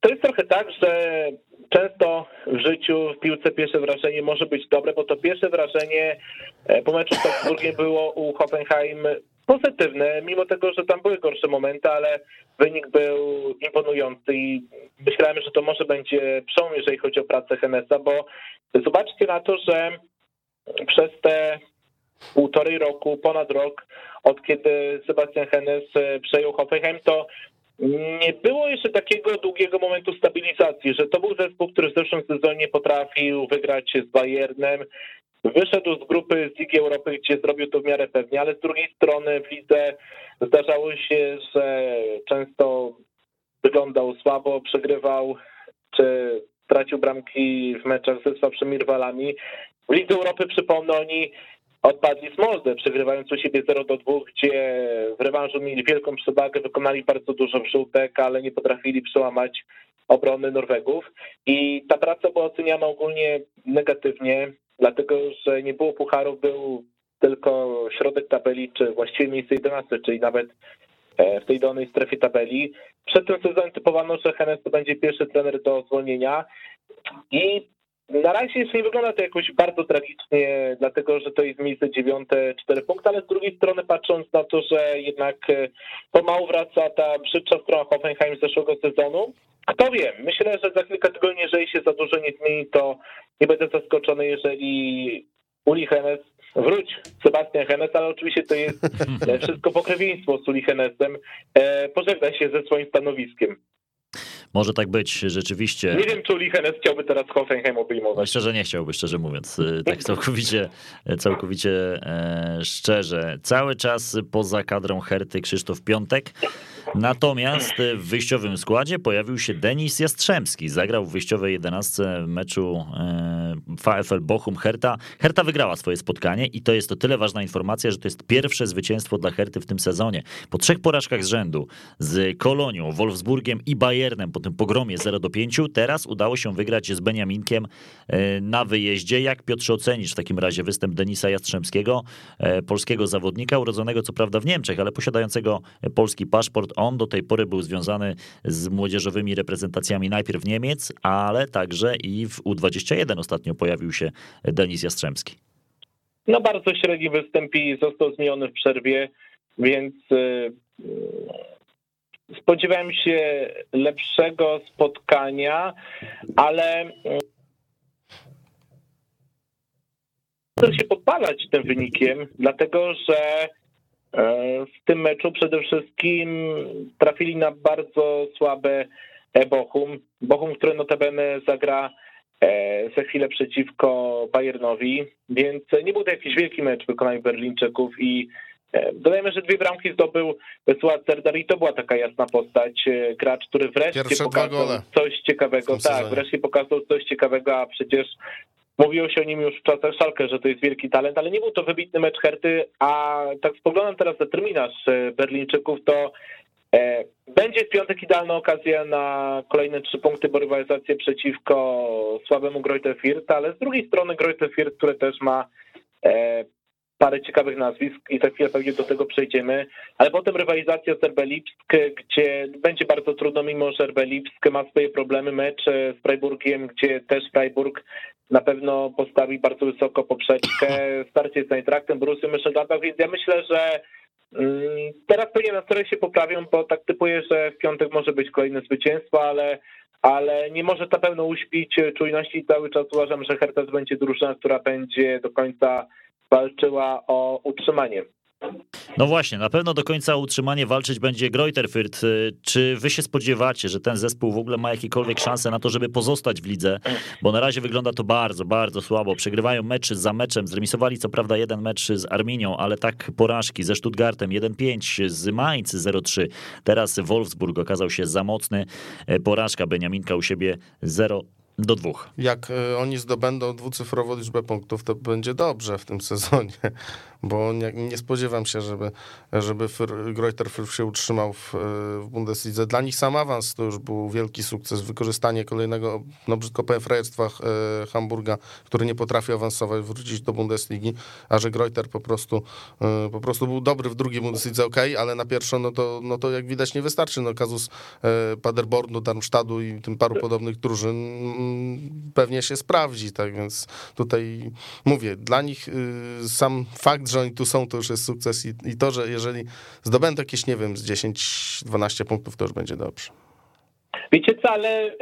C: to jest trochę tak, że często w życiu w piłce pierwsze wrażenie może być dobre, bo to pierwsze wrażenie e, po meczu z było u Hoffenheim pozytywne, mimo tego, że tam były gorsze momenty, ale wynik był imponujący i myślałem, że to może będzie przełom, jeżeli chodzi o pracę Henesa, bo zobaczcie na to, że przez te półtorej roku, ponad rok, od kiedy Sebastian Hennes przejął Hoffenheim, to nie było jeszcze takiego długiego momentu stabilizacji, że to był zespół, który w zeszłym sezonie potrafił wygrać z Bayernem, Wyszedł z grupy z Ligi Europy, gdzie zrobił to w miarę pewnie, ale z drugiej strony w lidze zdarzało się, że często wyglądał słabo, przegrywał czy tracił bramki w meczach ze słabszymi rywalami. W Lidze Europy, przypomnę, oni odpadli z Molde, przegrywając u siebie 0 do 2, gdzie w rewanżu mieli wielką przewagę, wykonali bardzo dużo wrzutek, ale nie potrafili przełamać obrony Norwegów. I ta praca była oceniana ogólnie negatywnie dlatego że nie było pucharów, był tylko środek tabeli, czy właściwie miejsce 11, czyli nawet e, w tej dolnej strefie tabeli. Przed tym sezonem typowano, że Hennes to będzie pierwszy trener do zwolnienia i na razie jeszcze nie wygląda to jakoś bardzo tragicznie, dlatego że to jest miejsce dziewiąte, cztery punkty, ale z drugiej strony patrząc na to, że jednak e, pomału wraca ta brzydsza strona Hoffenheim z zeszłego sezonu, kto wie, myślę, że za kilka tygodni, jeżeli się za dużo nie zmieni, to nie będę zaskoczony, jeżeli Uli Hennes wróć, Sebastian Hennes, ale oczywiście to jest wszystko pokrewieństwo z Uli Hennesem, e, pożegna się ze swoim stanowiskiem.
B: Może tak być, rzeczywiście.
C: Nie wiem, czy Uli Hennes chciałby teraz Hoffenheim obejmować.
B: Myślę, że nie chciałby, szczerze mówiąc. Y, tak całkowicie, całkowicie e, szczerze. Cały czas poza kadrą Herty Krzysztof Piątek. Natomiast w wyjściowym składzie pojawił się Denis Jastrzębski. Zagrał w wyjściowej 11 meczu e, VfL Bochum Herta. Herta wygrała swoje spotkanie i to jest to tyle ważna informacja, że to jest pierwsze zwycięstwo dla Herty w tym sezonie. Po trzech porażkach z rzędu z Kolonią, Wolfsburgiem i Bayernem po tym pogromie 0 do 5, teraz udało się wygrać z Beniaminkiem e, na wyjeździe. Jak Piotrze ocenisz w takim razie występ Denisa Jastrzębskiego, e, polskiego zawodnika, urodzonego co prawda w Niemczech, ale posiadającego polski paszport on do tej pory był związany z młodzieżowymi reprezentacjami najpierw Niemiec, ale także i w U21 ostatnio pojawił się Denis Jastrzębski.
C: No bardzo średni występ i został zmieniony w przerwie, więc y, spodziewałem się lepszego spotkania, ale y, chcę się podpalać tym wynikiem, dlatego że w tym meczu przede wszystkim trafili na bardzo słabe Bochum. Bochum, który notabene zagra e, za chwilę przeciwko Bayernowi, więc nie był to jakiś wielki mecz w wykonaniu Berlińczyków i e, Dodajmy, że dwie bramki zdobył Suat Serdar i to była taka jasna postać. Gracz, który wreszcie
D: Pierwsze
C: pokazał coś ciekawego. Tak, wreszcie pokazał coś ciekawego, a przecież Mówiło się o nim już w czasach Szalkę, że to jest wielki talent, ale nie był to wybitny mecz Herty, a tak spoglądam teraz na terminarz e, Berlińczyków, to e, będzie w piątek idealna okazja na kolejne trzy punkty, bo rywalizację przeciwko słabemu Greuther Fürth, ale z drugiej strony Greuther Fürth, które też ma e, parę ciekawych nazwisk i za chwilę pewnie do tego przejdziemy, ale potem rywalizacja z RB gdzie będzie bardzo trudno, mimo że RB ma swoje problemy, mecz z Freiburgiem, gdzie też Freiburg na pewno postawi bardzo wysoko poprzeczkę, starcie z Eintraktem, Borussią Mönchengladbach, więc ja myślę, że mm, teraz pewnie nastroje się poprawią, bo tak typuję, że w piątek może być kolejne zwycięstwo, ale ale nie może to pełno uśpić czujności cały czas uważam, że Hertha będzie drużyna, która będzie do końca walczyła o utrzymanie.
B: No właśnie, na pewno do końca utrzymanie walczyć będzie Greuter Fürth. Y, czy wy się spodziewacie, że ten zespół w ogóle ma jakiekolwiek szanse na to, żeby pozostać w lidze? Bo na razie wygląda to bardzo, bardzo słabo. Przegrywają meczy za meczem. Zremisowali co prawda jeden mecz z Arminią, ale tak porażki ze Stuttgartem 1-5, z Mainz 0-3. Teraz Wolfsburg okazał się za mocny. E, porażka Beniaminka u siebie 0 do dwóch.
D: Jak e, oni zdobędą dwucyfrową liczbę punktów, to będzie dobrze w tym sezonie bo nie, nie spodziewam się, żeby, żeby Greuter się utrzymał w, w Bundeslidze. Dla nich sam awans to już był wielki sukces, wykorzystanie kolejnego, no brzydko powiem, e, Hamburga, który nie potrafi awansować, wrócić do Bundesligi, a że Greuter po prostu, e, po prostu był dobry w drugiej Bundeslidze, ok, ale na pierwszą, no to, no to jak widać nie wystarczy. No kazus e, Paderbornu, Darmstadtu i tym paru podobnych drużyn mm, pewnie się sprawdzi, tak więc tutaj mówię, dla nich y, sam fakt, że oni tu są, to już jest sukces i, i to, że jeżeli zdobędą jakieś, nie wiem, z 10-12 punktów, to już będzie dobrze.
C: Wiecie co, ale e,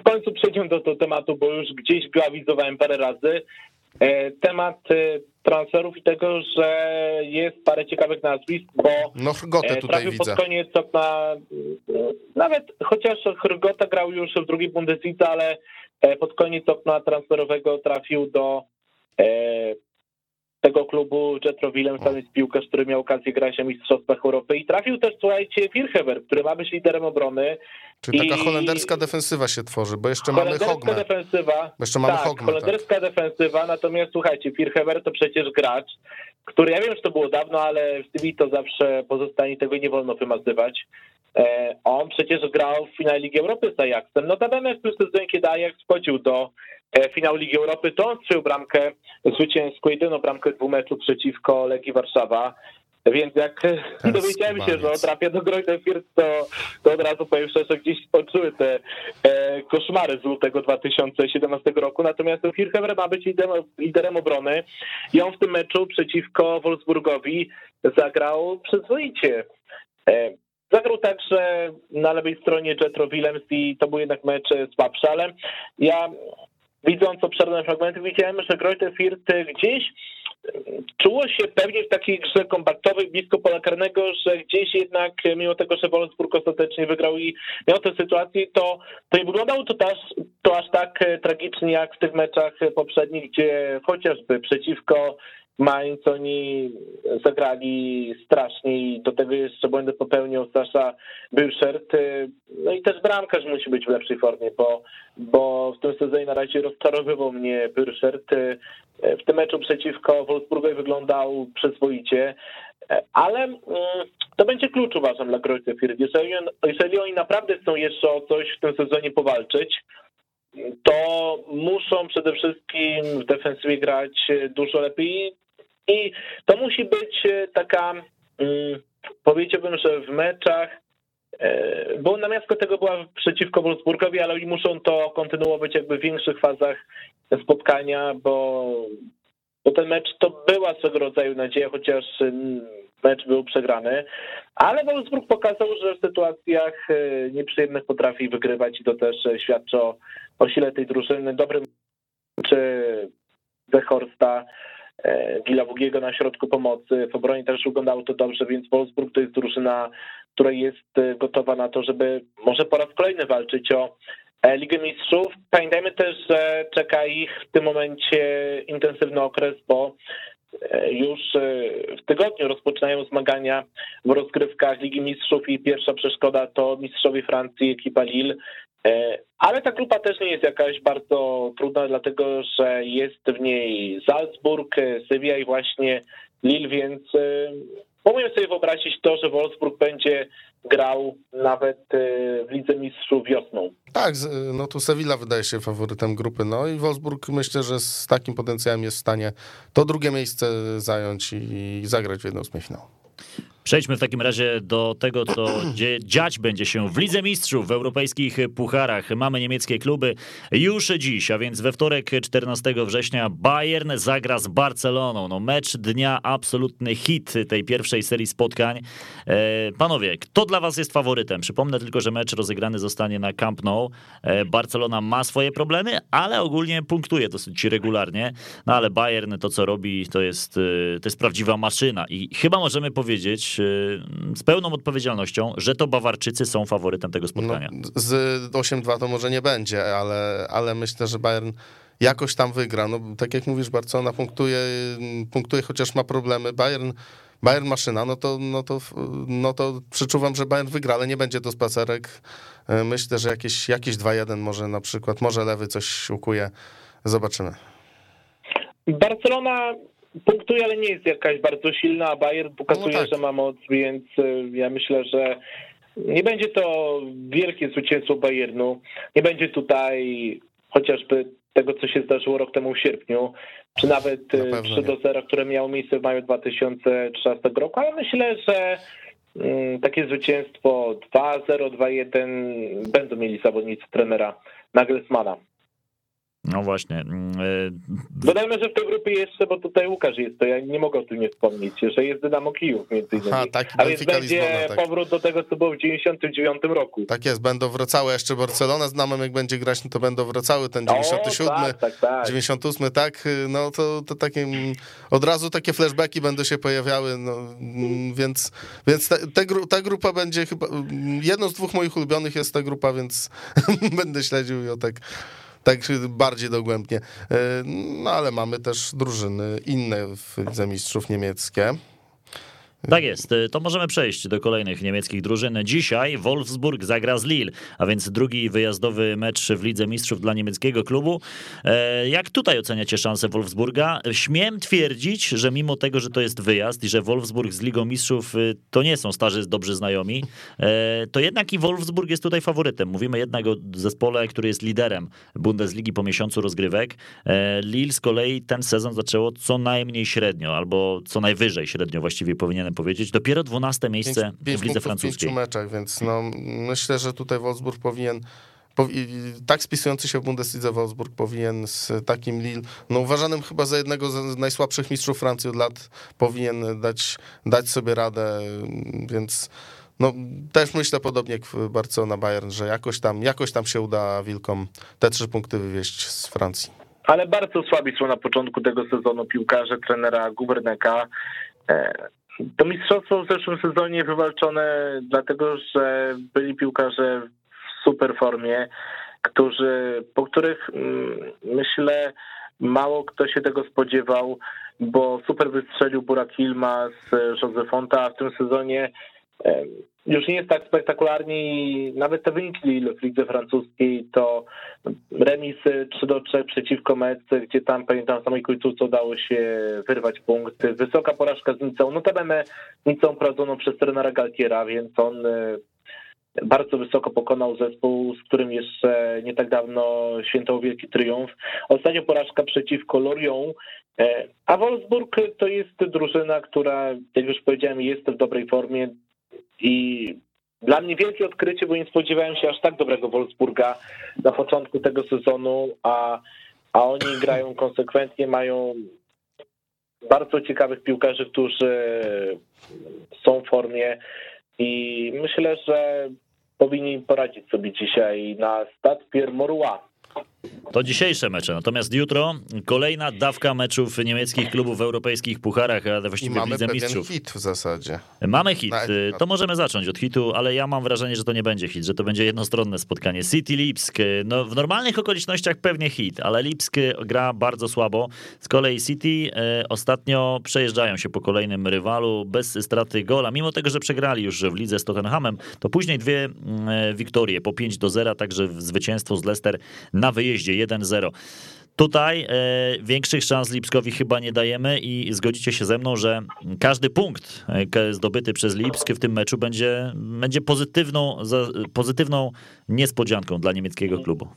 C: w końcu przejdziemy do tego tematu, bo już gdzieś go awizowałem parę razy. E, temat e, transferów i tego, że jest parę ciekawych nazwisk, bo
D: no, Hrgotę tutaj
C: trafił
D: widzę.
C: pod koniec okna, nawet chociaż Hrgota grał już w drugiej Bundeslidze, ale pod koniec okna transferowego trafił do tego klubu Jetro Willem, tam jest piłkarz, który miał okazję grać na Mistrzostwach Europy i trafił też, słuchajcie, Firheber, który ma być liderem obrony.
D: Czyli taka I... holenderska defensywa się tworzy, bo jeszcze mamy Hogmę.
C: defensywa.
D: Bo jeszcze mamy
C: tak,
D: Hogmę,
C: holenderska tak. defensywa, natomiast słuchajcie, Firheber to przecież gracz, który, ja wiem, że to było dawno, ale w TV to zawsze pozostanie, tego nie wolno wymazywać. E, on przecież grał w finale Ligi Europy z Ajaxem. Notabene w tym sezonie, kiedy Ajax wchodził do E, finał Ligi Europy, to on strzelił bramkę zwycięską, jedyną bramkę dwóch meczów przeciwko Legii Warszawa. Więc jak dowiedziałem się, że on trafia do Greuther Fürth, to, to od razu powiem szczerze, gdzieś skończyły te e, koszmary z lutego 2017 roku. Natomiast Firhever ma być liderem, liderem obrony i on w tym meczu przeciwko Wolfsburgowi zagrał przyzwoicie. E, Zagrał także na lewej stronie Jetro Willems i to był jednak mecz słabszy, ale ja widząc obszerne fragmenty, widziałem, że Greuther Fürth gdzieś czuło się pewnie w takiej grze kompaktowej blisko pola karnego, że gdzieś jednak, mimo tego, że Wolfsburg ostatecznie wygrał i miał tę sytuację, to, to nie wyglądało to aż, to aż tak tragicznie jak w tych meczach poprzednich, gdzie chociażby przeciwko Mainz oni zagrali strasznie i do tego jeszcze błędy popełnił Sasza Byrszert. No i też bramkarz musi być w lepszej formie, bo, bo w tym sezonie na razie rozczarowywał mnie Byrszert. W tym meczu przeciwko Wolfsburgowi wyglądał przyzwoicie, ale mm, to będzie klucz uważam dla Greuther Fürth. Jeżeli, jeżeli oni naprawdę chcą jeszcze o coś w tym sezonie powalczyć, to muszą przede wszystkim w defensywie grać dużo lepiej. I to musi być e, taka, mm, powiedziałbym, że w meczach, e, bo namiastko tego była przeciwko Wolfsburgowi, ale oni muszą to kontynuować jakby w większych fazach spotkania, bo, bo ten mecz to była swego rodzaju nadzieja, chociaż mm, mecz był przegrany, ale Wolfsburg pokazał, że w sytuacjach e, nieprzyjemnych potrafi wygrywać i to też świadczy o, o sile tej drużyny. Dobrym czy Zechorsta E, Gila Wugiego na środku pomocy. W obronie też wyglądało to dobrze, więc Wolfsburg to jest drużyna, która jest e, gotowa na to, żeby może po raz kolejny walczyć o e, Ligę Mistrzów. Pamiętajmy też, że czeka ich w tym momencie intensywny okres, bo już w tygodniu rozpoczynają zmagania w rozgrywkach Ligi Mistrzów i pierwsza przeszkoda to mistrzowie Francji, ekipa Lille. E, ale ta grupa też nie jest jakaś bardzo trudna, dlatego że jest w niej Salzburg, Sevilla i właśnie Lille, więc umiem sobie wyobrazić to, że Wolfsburg będzie grał nawet e, w Lidze Mistrzów wiosną.
D: Tak, no tu Sevilla wydaje się faworytem grupy, no i Wolfsburg myślę, że z takim potencjałem jest w stanie to drugie miejsce zająć i zagrać w jedną z.
B: Przejdźmy w takim razie do tego, co dziać będzie się w Lidze Mistrzów, w europejskich pucharach. Mamy niemieckie kluby już dziś, a więc we wtorek 14 września Bayern zagra z Barceloną. No mecz dnia, absolutny hit tej pierwszej serii spotkań. E, panowie, kto dla was jest faworytem? Przypomnę tylko, że mecz rozegrany zostanie na Camp Nou. E, Barcelona ma swoje problemy, ale ogólnie punktuje dosyć regularnie. No ale Bayern to, co robi, to jest, e, to jest prawdziwa maszyna i chyba możemy powiedzieć, z pełną odpowiedzialnością, że to Bawarczycy są faworytem tego spotkania.
D: No, z 8-2 to może nie będzie, ale, ale myślę, że Bayern jakoś tam wygra. No, tak jak mówisz, Barcelona punktuje, punktuje, chociaż ma problemy. Bayern, Bayern maszyna, no to, no, to, no to przeczuwam, że Bayern wygra, ale nie będzie to spacerek. E, myślę, że jakieś, jakieś 2-1 może na przykład, może lewy coś ukuje. Zobaczymy.
C: Barcelona punktuje, ale nie jest jakaś bardzo silna, a Bayern pokazuje, no tak. że ma moc, więc y, ja myślę, że nie będzie to wielkie zwycięstwo Bayernu. Nie będzie tutaj chociażby tego, co się zdarzyło rok temu w sierpniu, czy nawet 3 y, do 0, które miało miejsce w maju 2013 roku, ale myślę, że mm, takie zwycięstwo 2-0, 2-1 będą mieli zawodnicy trenera Nagelsmana.
B: No właśnie. Mm,
C: e, Dodajmy, że w tej grupie jeszcze, bo tutaj Łukasz jest, to ja nie mogę o tym nie wspomnieć, że jest Dynamo Kijów między innymi. Aha, tak, A więc będzie Lizbona, tak. powrót do tego, co było w 99 roku.
D: Tak jest, będą wracały jeszcze Barcelona, znamy jak będzie grać, no to będą wracały ten 97, o, tak, tak, tak. 98, tak, no to, to takie, od razu takie flashbacki będą się pojawiały, no, więc, więc ta, ta, ta grupa będzie chyba, jedną z dwóch moich ulubionych jest ta grupa, więc będę śledził ją tak tak bardziej dogłębnie. E, no ale mamy też drużyny inne w Lidze Mistrzów niemieckie.
B: Tak jest, to możemy przejść do kolejnych niemieckich drużyn. Dzisiaj Wolfsburg zagra z Lille, a więc drugi wyjazdowy mecz w Lidze Mistrzów dla niemieckiego klubu. E, jak tutaj oceniacie szanse Wolfsburga? Śmiem twierdzić, że mimo tego, że to jest wyjazd i że Wolfsburg z Ligą Mistrzów y, to nie są starzy, dobrzy znajomi, e, to jednak i Wolfsburg jest tutaj faworytem. Mówimy jednak o zespole, który jest liderem Bundesligi po miesiącu rozgrywek. E, Lille z kolei ten sezon zaczęło co najmniej średnio, albo co najwyżej średnio właściwie powinienem powiedzieć. Dopiero 12 miejsce pięć, pięć w lidze francuskiej.
D: W meczach, więc no, myślę, że tutaj Wolfsburg powinien tak spisujący się w Bundeslidze Wolfsburg powinien z takim Lille, no uważanym chyba za jednego z najsłabszych mistrzów Francji od lat, powinien dać, dać sobie radę, więc no, też myślę podobnie jak Barcelona Bayern, że jakoś tam, jakoś tam się uda Wilkom te trzy punkty wywieźć z Francji.
C: Ale bardzo słabi są na początku tego sezonu piłkarze trenera Guberneka. To mistrzostwo w zeszłym sezonie wywalczone dlatego, że byli piłkarze w super formie, którzy, po których mm, myślę mało kto się tego spodziewał, bo super wystrzelił Burak Ilma z Josefonta, a w tym sezonie już nie jest tak spektakularnie i nawet te wyniki lidze francuskiej to remis 3 do 3 przeciwko Metce, gdzie tam pamiętam samej końcówce udało się wyrwać punkty. Wysoka porażka z Nicą, notabene Nicą prowadzoną przez trenera Galtiera, więc on e, bardzo wysoko pokonał zespół, z którym jeszcze nie tak dawno świętował wielki triumf. Ostatnia porażka przeciwko Lorient, e, a Wolfsburg to jest drużyna, która, jak już powiedziałem, jest w dobrej formie. I dla mnie wielkie odkrycie, bo nie spodziewałem się aż tak dobrego Wolfsburga na początku tego sezonu, a, a oni grają konsekwentnie, mają bardzo ciekawych piłkarzy, którzy są w formie i myślę, że powinni poradzić sobie dzisiaj na Stade Pierre Mauroy.
B: To dzisiejsze mecze. Natomiast jutro kolejna dawka meczów niemieckich klubów w europejskich pucharach, ale właściwie I w Lidze Mistrzów.
D: hit w zasadzie.
B: Mamy hit. To możemy zacząć od hitu, ale ja mam wrażenie, że to nie będzie hit, że to będzie jednostronne spotkanie. City Lipsk. No, w normalnych okolicznościach pewnie hit, ale Lipsk gra bardzo słabo. Z kolei City ostatnio przejeżdżają się po kolejnym rywalu bez straty gola. Mimo tego, że przegrali już w lidze z Tottenhamem, to później dwie mm, wiktorie po 5 do 0, także zwycięstwo z Leicester na wyjeździe 1-0. Tutaj e, większych szans Lipskowi chyba nie dajemy i zgodzicie się ze mną, że każdy punkt e, zdobyty przez Lipsk w tym meczu będzie, będzie pozytywną, za, pozytywną niespodzianką dla niemieckiego klubu.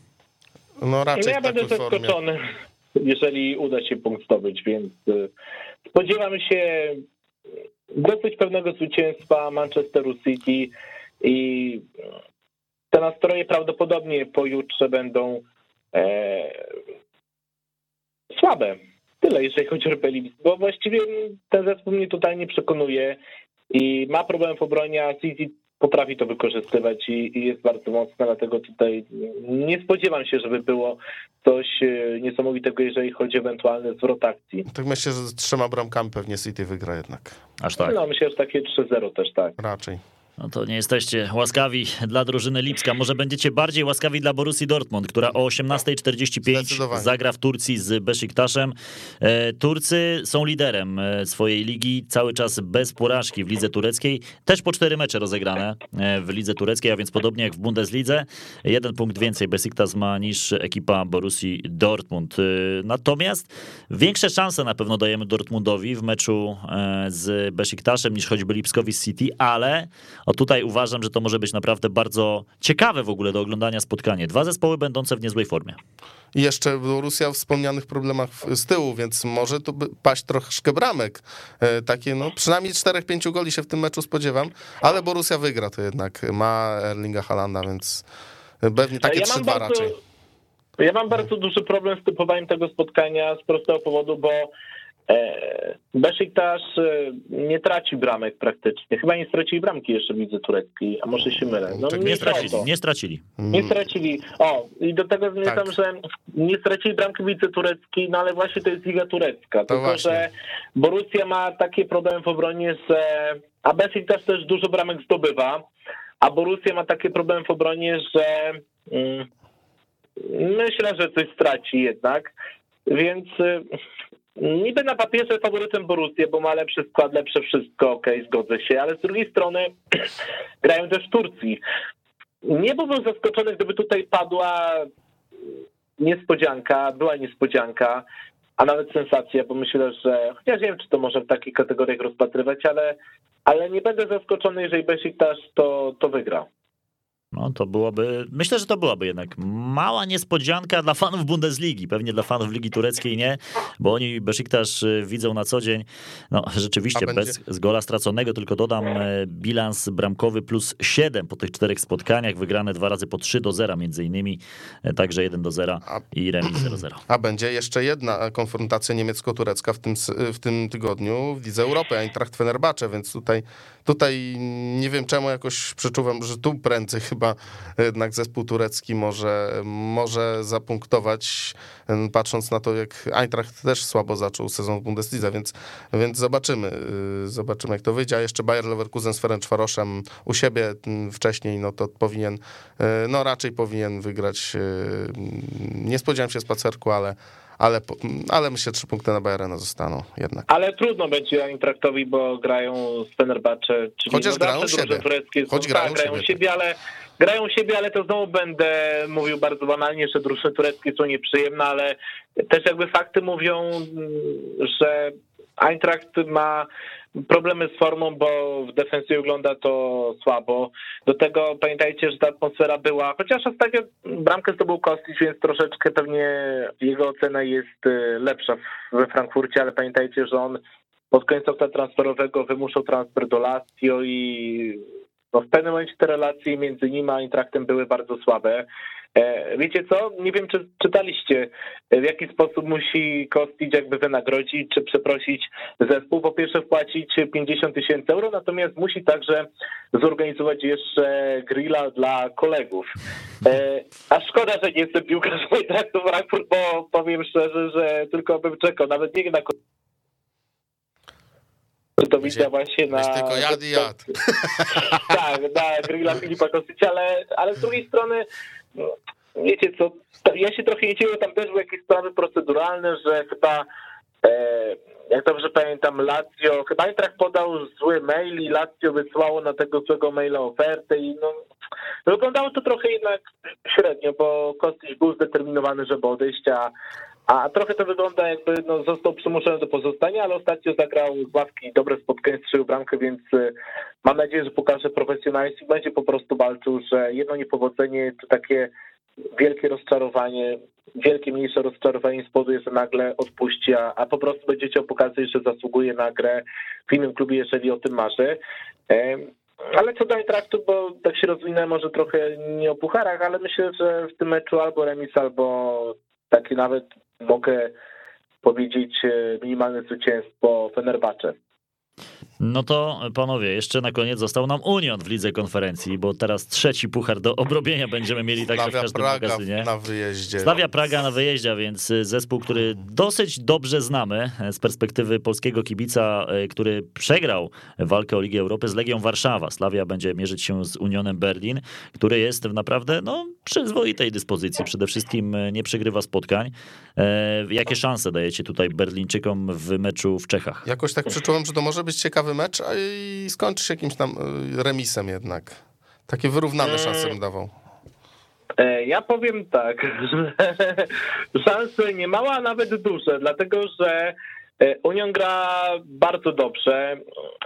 C: No raczej ja będę zaskoczony, jeżeli uda się punkt zdobyć, więc e, spodziewamy się dosyć pewnego zwycięstwa Manchesteru City i te nastroje prawdopodobnie pojutrze będą słabe. Tyle, jeżeli chodzi o RB bo właściwie ten zespół mnie totalnie przekonuje i ma problem w obronie, a City potrafi to wykorzystywać i, i, jest bardzo mocna, dlatego tutaj nie spodziewam się, żeby było coś e, niesamowitego, jeżeli chodzi o ewentualny zwrot akcji.
D: Tak myślę, że z trzema bramkami pewnie City wygra jednak.
B: Aż tak?
C: No myślę, że takie 3-0 też tak.
D: Raczej.
B: No to nie jesteście łaskawi dla drużyny Lipska. Może będziecie bardziej łaskawi dla Borussii Dortmund, która o 18.45 zagra w Turcji z Besiktasem. E, Turcy są liderem e, swojej ligi, cały czas bez porażki w lidze tureckiej. Też po cztery mecze rozegrane e, w lidze tureckiej, a więc podobnie jak w Bundeslidze. Jeden punkt więcej Besiktas ma niż ekipa Borussii Dortmund. Natomiast większe szanse na pewno dajemy Dortmundowi w meczu z Besiktasem niż choćby Lipskowi City, ale o tutaj uważam, że to może być naprawdę bardzo ciekawe w ogóle do oglądania spotkanie. Dwa zespoły będące w niezłej formie.
D: I jeszcze Rosja w wspomnianych problemach z tyłu, więc może tu paść troszkę bramek. E, takie, no przynajmniej 4-5 goli się w tym meczu spodziewam, ale Borussia wygra to jednak. Ma Erlinga Halanda, więc pewnie takie ja 3-2 raczej.
C: Ja mam bardzo duży problem z typowaniem tego spotkania z prostego powodu, bo E, Besiktas e, nie traci bramek praktycznie. Chyba nie stracili bramki jeszcze w lidze tureckiej, a może się mylę.
B: No, tak nie, stracili, nie stracili.
C: Nie stracili. O, i do tego zmierzam, tak. że nie stracili bramki w lidze tureckiej, no ale właśnie to jest liga turecka. To Tylko, właśnie. że Borussia ma takie problemy w obronie, że a Besiktas też dużo bramek zdobywa, a Borussia ma takie problemy w obronie, że mm, myślę, że coś straci jednak. Więc y, Niby na papierze faworytem Borussia, bo ma lepszy skład, lepsze wszystko, okej, okay, zgodzę się, ale z drugiej strony grają też w Turcji. Nie byłbym zaskoczony, gdyby tutaj padła niespodzianka, była niespodzianka, a nawet sensacja, bo myślę, że chociaż nie wiem, czy to może w takich kategoriach rozpatrywać, ale, ale nie będę zaskoczony, jeżeli Besiktas to, to wygra.
B: No to byłoby, myślę, że to byłaby jednak mała niespodzianka dla fanów Bundesligi, pewnie dla fanów Ligi Tureckiej nie, bo oni Besiktas y, widzą na co dzień, no rzeczywiście bez z gola straconego, tylko dodam e, bilans bramkowy plus 7 po tych czterech spotkaniach, wygrane dwa razy po 3 do 0 między innymi, e, także 1 do 0 i remis 0-0.
D: A będzie jeszcze jedna konfrontacja niemiecko-turecka w tym, w tym tygodniu w Lidze Europy, Eintracht Fenerbahce, więc tutaj, tutaj nie wiem czemu jakoś przeczuwam, że tu prędzej chyba jednak zespół turecki może, może zapunktować, patrząc na to, jak Eintracht też słabo zaczął sezon w Bundeslidze, więc, więc zobaczymy, y, zobaczymy jak to wyjdzie, a jeszcze Bayer Leverkusen z Ferencvaroszem u siebie wcześniej, no to powinien, y, no raczej powinien wygrać, y, nie spodziewałem się spacerku, ale ale, ale myślę, trzy punkty na Bayerna zostaną jednak.
C: Ale trudno będzie Eintrachtowi, bo grają z Fenerbahce, czyli
D: Chociaż no grają siebie. Tureckie,
C: Choć grają, tak, grają siebie, ale grają siebie, ale to znowu będę mówił bardzo banalnie, że drużyny tureckie są nieprzyjemne, ale też jakby fakty mówią, że Eintracht ma problemy z formą, bo w defensywie wygląda to słabo. Do tego pamiętajcie, że ta atmosfera była, chociaż ostatnio bramkę zdobył Kostić, więc troszeczkę pewnie jego ocena jest y, lepsza we Frankfurcie, ale pamiętajcie, że on pod koniec okna transferowego wymuszał transfer do Lazio i no w pewnym momencie te relacje między nim a Intraktem były bardzo słabe. E, wiecie co? Nie wiem, czy czytaliście, w jaki sposób musi Kostić jakby wynagrodzić, czy przeprosić zespół. Po pierwsze wpłacić 50 tysięcy euro, natomiast musi także zorganizować jeszcze grilla dla kolegów. E, a szkoda, że nie jestem piłkarzem Eintrachtu Frankfurt, bo powiem szczerze, że tylko bym czekał, nawet nie na to widzę właśnie na...
D: tylko jad i jad.
C: Tak, na grilla Filipa Kostycia, ale, ale z drugiej strony no, wiecie co, ja się trochę nie dziwię, tam też były jakieś sprawy proceduralne, że chyba e, jak dobrze pamiętam, Lazio, chyba Eintracht podał zły mail i Lazio wysłało na tego złego maila ofertę i no, wyglądało to trochę jednak średnio, bo Kostyś był zdeterminowany, żeby odejść, a, a trochę to wygląda jakby no, został przymuszony do pozostania, ale ostatnio zagrał z ławki dobre spotkanie, strzelił bramkę, więc y, mam nadzieję, że pokaże profesjonalizm i będzie po prostu walczył, że jedno niepowodzenie to takie wielkie rozczarowanie. wielkie, mniejsze rozczarowanie spowoduje, że nagle odpuści, a, a po prostu będzie chciał pokazać, że zasługuje na grę w innym klubie, jeżeli o tym marzy. Ale co do Eintrachtu, bo tak się rozwinę może trochę nie o pucharach, ale myślę, że w tym meczu albo remis, albo taki nawet mogę powiedzieć e, minimalne zwycięstwo Fenerbahce.
B: No to panowie, jeszcze na koniec został nam Union w lidze konferencji, bo teraz trzeci puchar do obrobienia będziemy mieli także w każdym
D: Praga
B: magazynie.
D: na wyjeździe.
B: Stawia Praga na wyjeździe, więc zespół, który dosyć dobrze znamy z perspektywy polskiego kibica, e, który przegrał walkę o Ligę Europy z Legią Warszawa. Slavia będzie mierzyć się z Unionem Berlin, który jest w naprawdę no, przyzwoitej dyspozycji. Przede wszystkim e, nie przegrywa spotkań. E, jakie szanse dajecie tutaj Berlińczykom w meczu w Czechach?
D: Jakoś tak przeczułem, że to może być ciekawy mecz i skończy się jakimś tam y, remisem jednak. Takie wyrównane mm. szanse bym dawał.
C: E, ja powiem tak, że szanse nie mała, a nawet duże, dlatego że e, Union gra bardzo dobrze.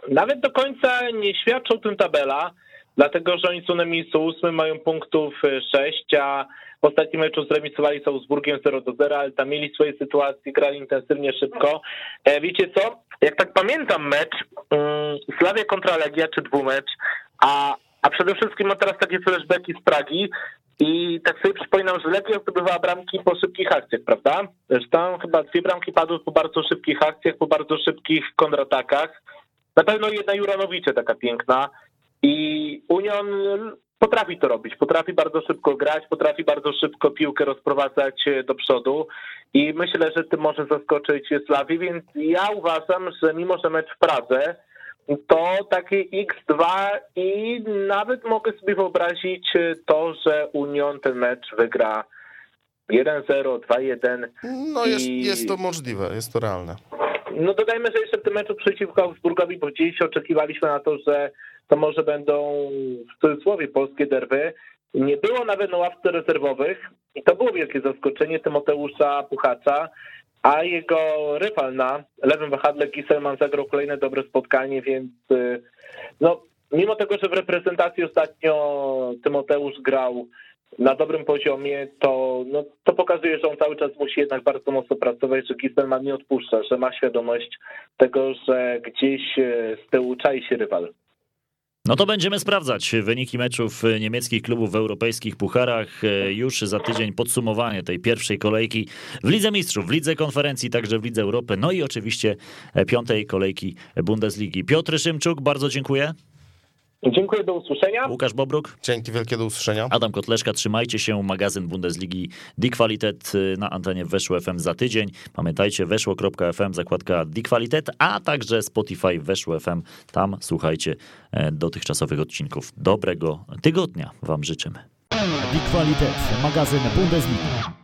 C: Nawet do końca nie świadczą tym tabela, dlatego że oni są na miejscu ósmym, mają punktów 6, e, a w ostatnim meczu zremisowali z Augsburgiem 0 do 0, ale tam mieli swoje sytuacje, grali intensywnie szybko. Wiecie co? Jak tak pamiętam mecz, um, Slavia kontra Legia, czy dwumecz, a, a przede wszystkim mam teraz takie flashbacki z Pragi i tak sobie przypominam, że Legia zdobywała bramki po szybkich akcjach, prawda? Że tam chyba dwie bramki padły po bardzo szybkich akcjach, po bardzo szybkich kontratakach. Na pewno jedna Juranowicie taka piękna. I Union potrafi to robić, potrafi bardzo szybko grać, potrafi bardzo szybko piłkę rozprowadzać e, do przodu i myślę, że tym może zaskoczyć Sławi, więc ja uważam, że mimo, że mecz w Pradze, to takie X2 i nawet mogę sobie wyobrazić e, to, że Union ten mecz wygra 1-0, 2-1.
D: No jest, i... jest to możliwe, jest to realne.
C: No dodajmy, że jeszcze w tym meczu przeciwko Augsburgowi, bo gdzieś oczekiwaliśmy na to, że to może będą w cudzysłowie polskie derby. Nie było nawet na ławce rezerwowych i to było wielkie zaskoczenie Tymoteusza Puchacza, a jego rywal na lewym wahadle Giselman zagrał kolejne dobre spotkanie, więc y, no, mimo tego, że w reprezentacji ostatnio Tymoteusz grał na dobrym poziomie, to, no, to pokazuje, że on cały czas musi jednak bardzo mocno pracować, że Giselman nie odpuszcza, że ma świadomość tego, że gdzieś y, z tyłu czai się rywal.
B: No to będziemy sprawdzać wyniki meczów niemieckich klubów w europejskich pucharach. Już za tydzień podsumowanie tej pierwszej kolejki w Lidze Mistrzów, w Lidze Konferencji, także w Lidze Europy, no i oczywiście piątej kolejki Bundesligi. Piotr Szymczuk, bardzo dziękuję.
C: Dziękuję, do usłyszenia.
B: Łukasz Bobruk.
D: Dzięki wielkie, do usłyszenia.
B: Adam Kotleszka, trzymajcie się. Magazyn Bundesligi Die Qualitet y, na antenie Weszło FM za tydzień. Pamiętajcie, weszło.fm, zakładka Die Qualitet, a także Spotify Weszło FM. Tam słuchajcie e, dotychczasowych odcinków. Dobrego tygodnia wam życzymy.
E: Die Qualitet, magazyn Bundesligi.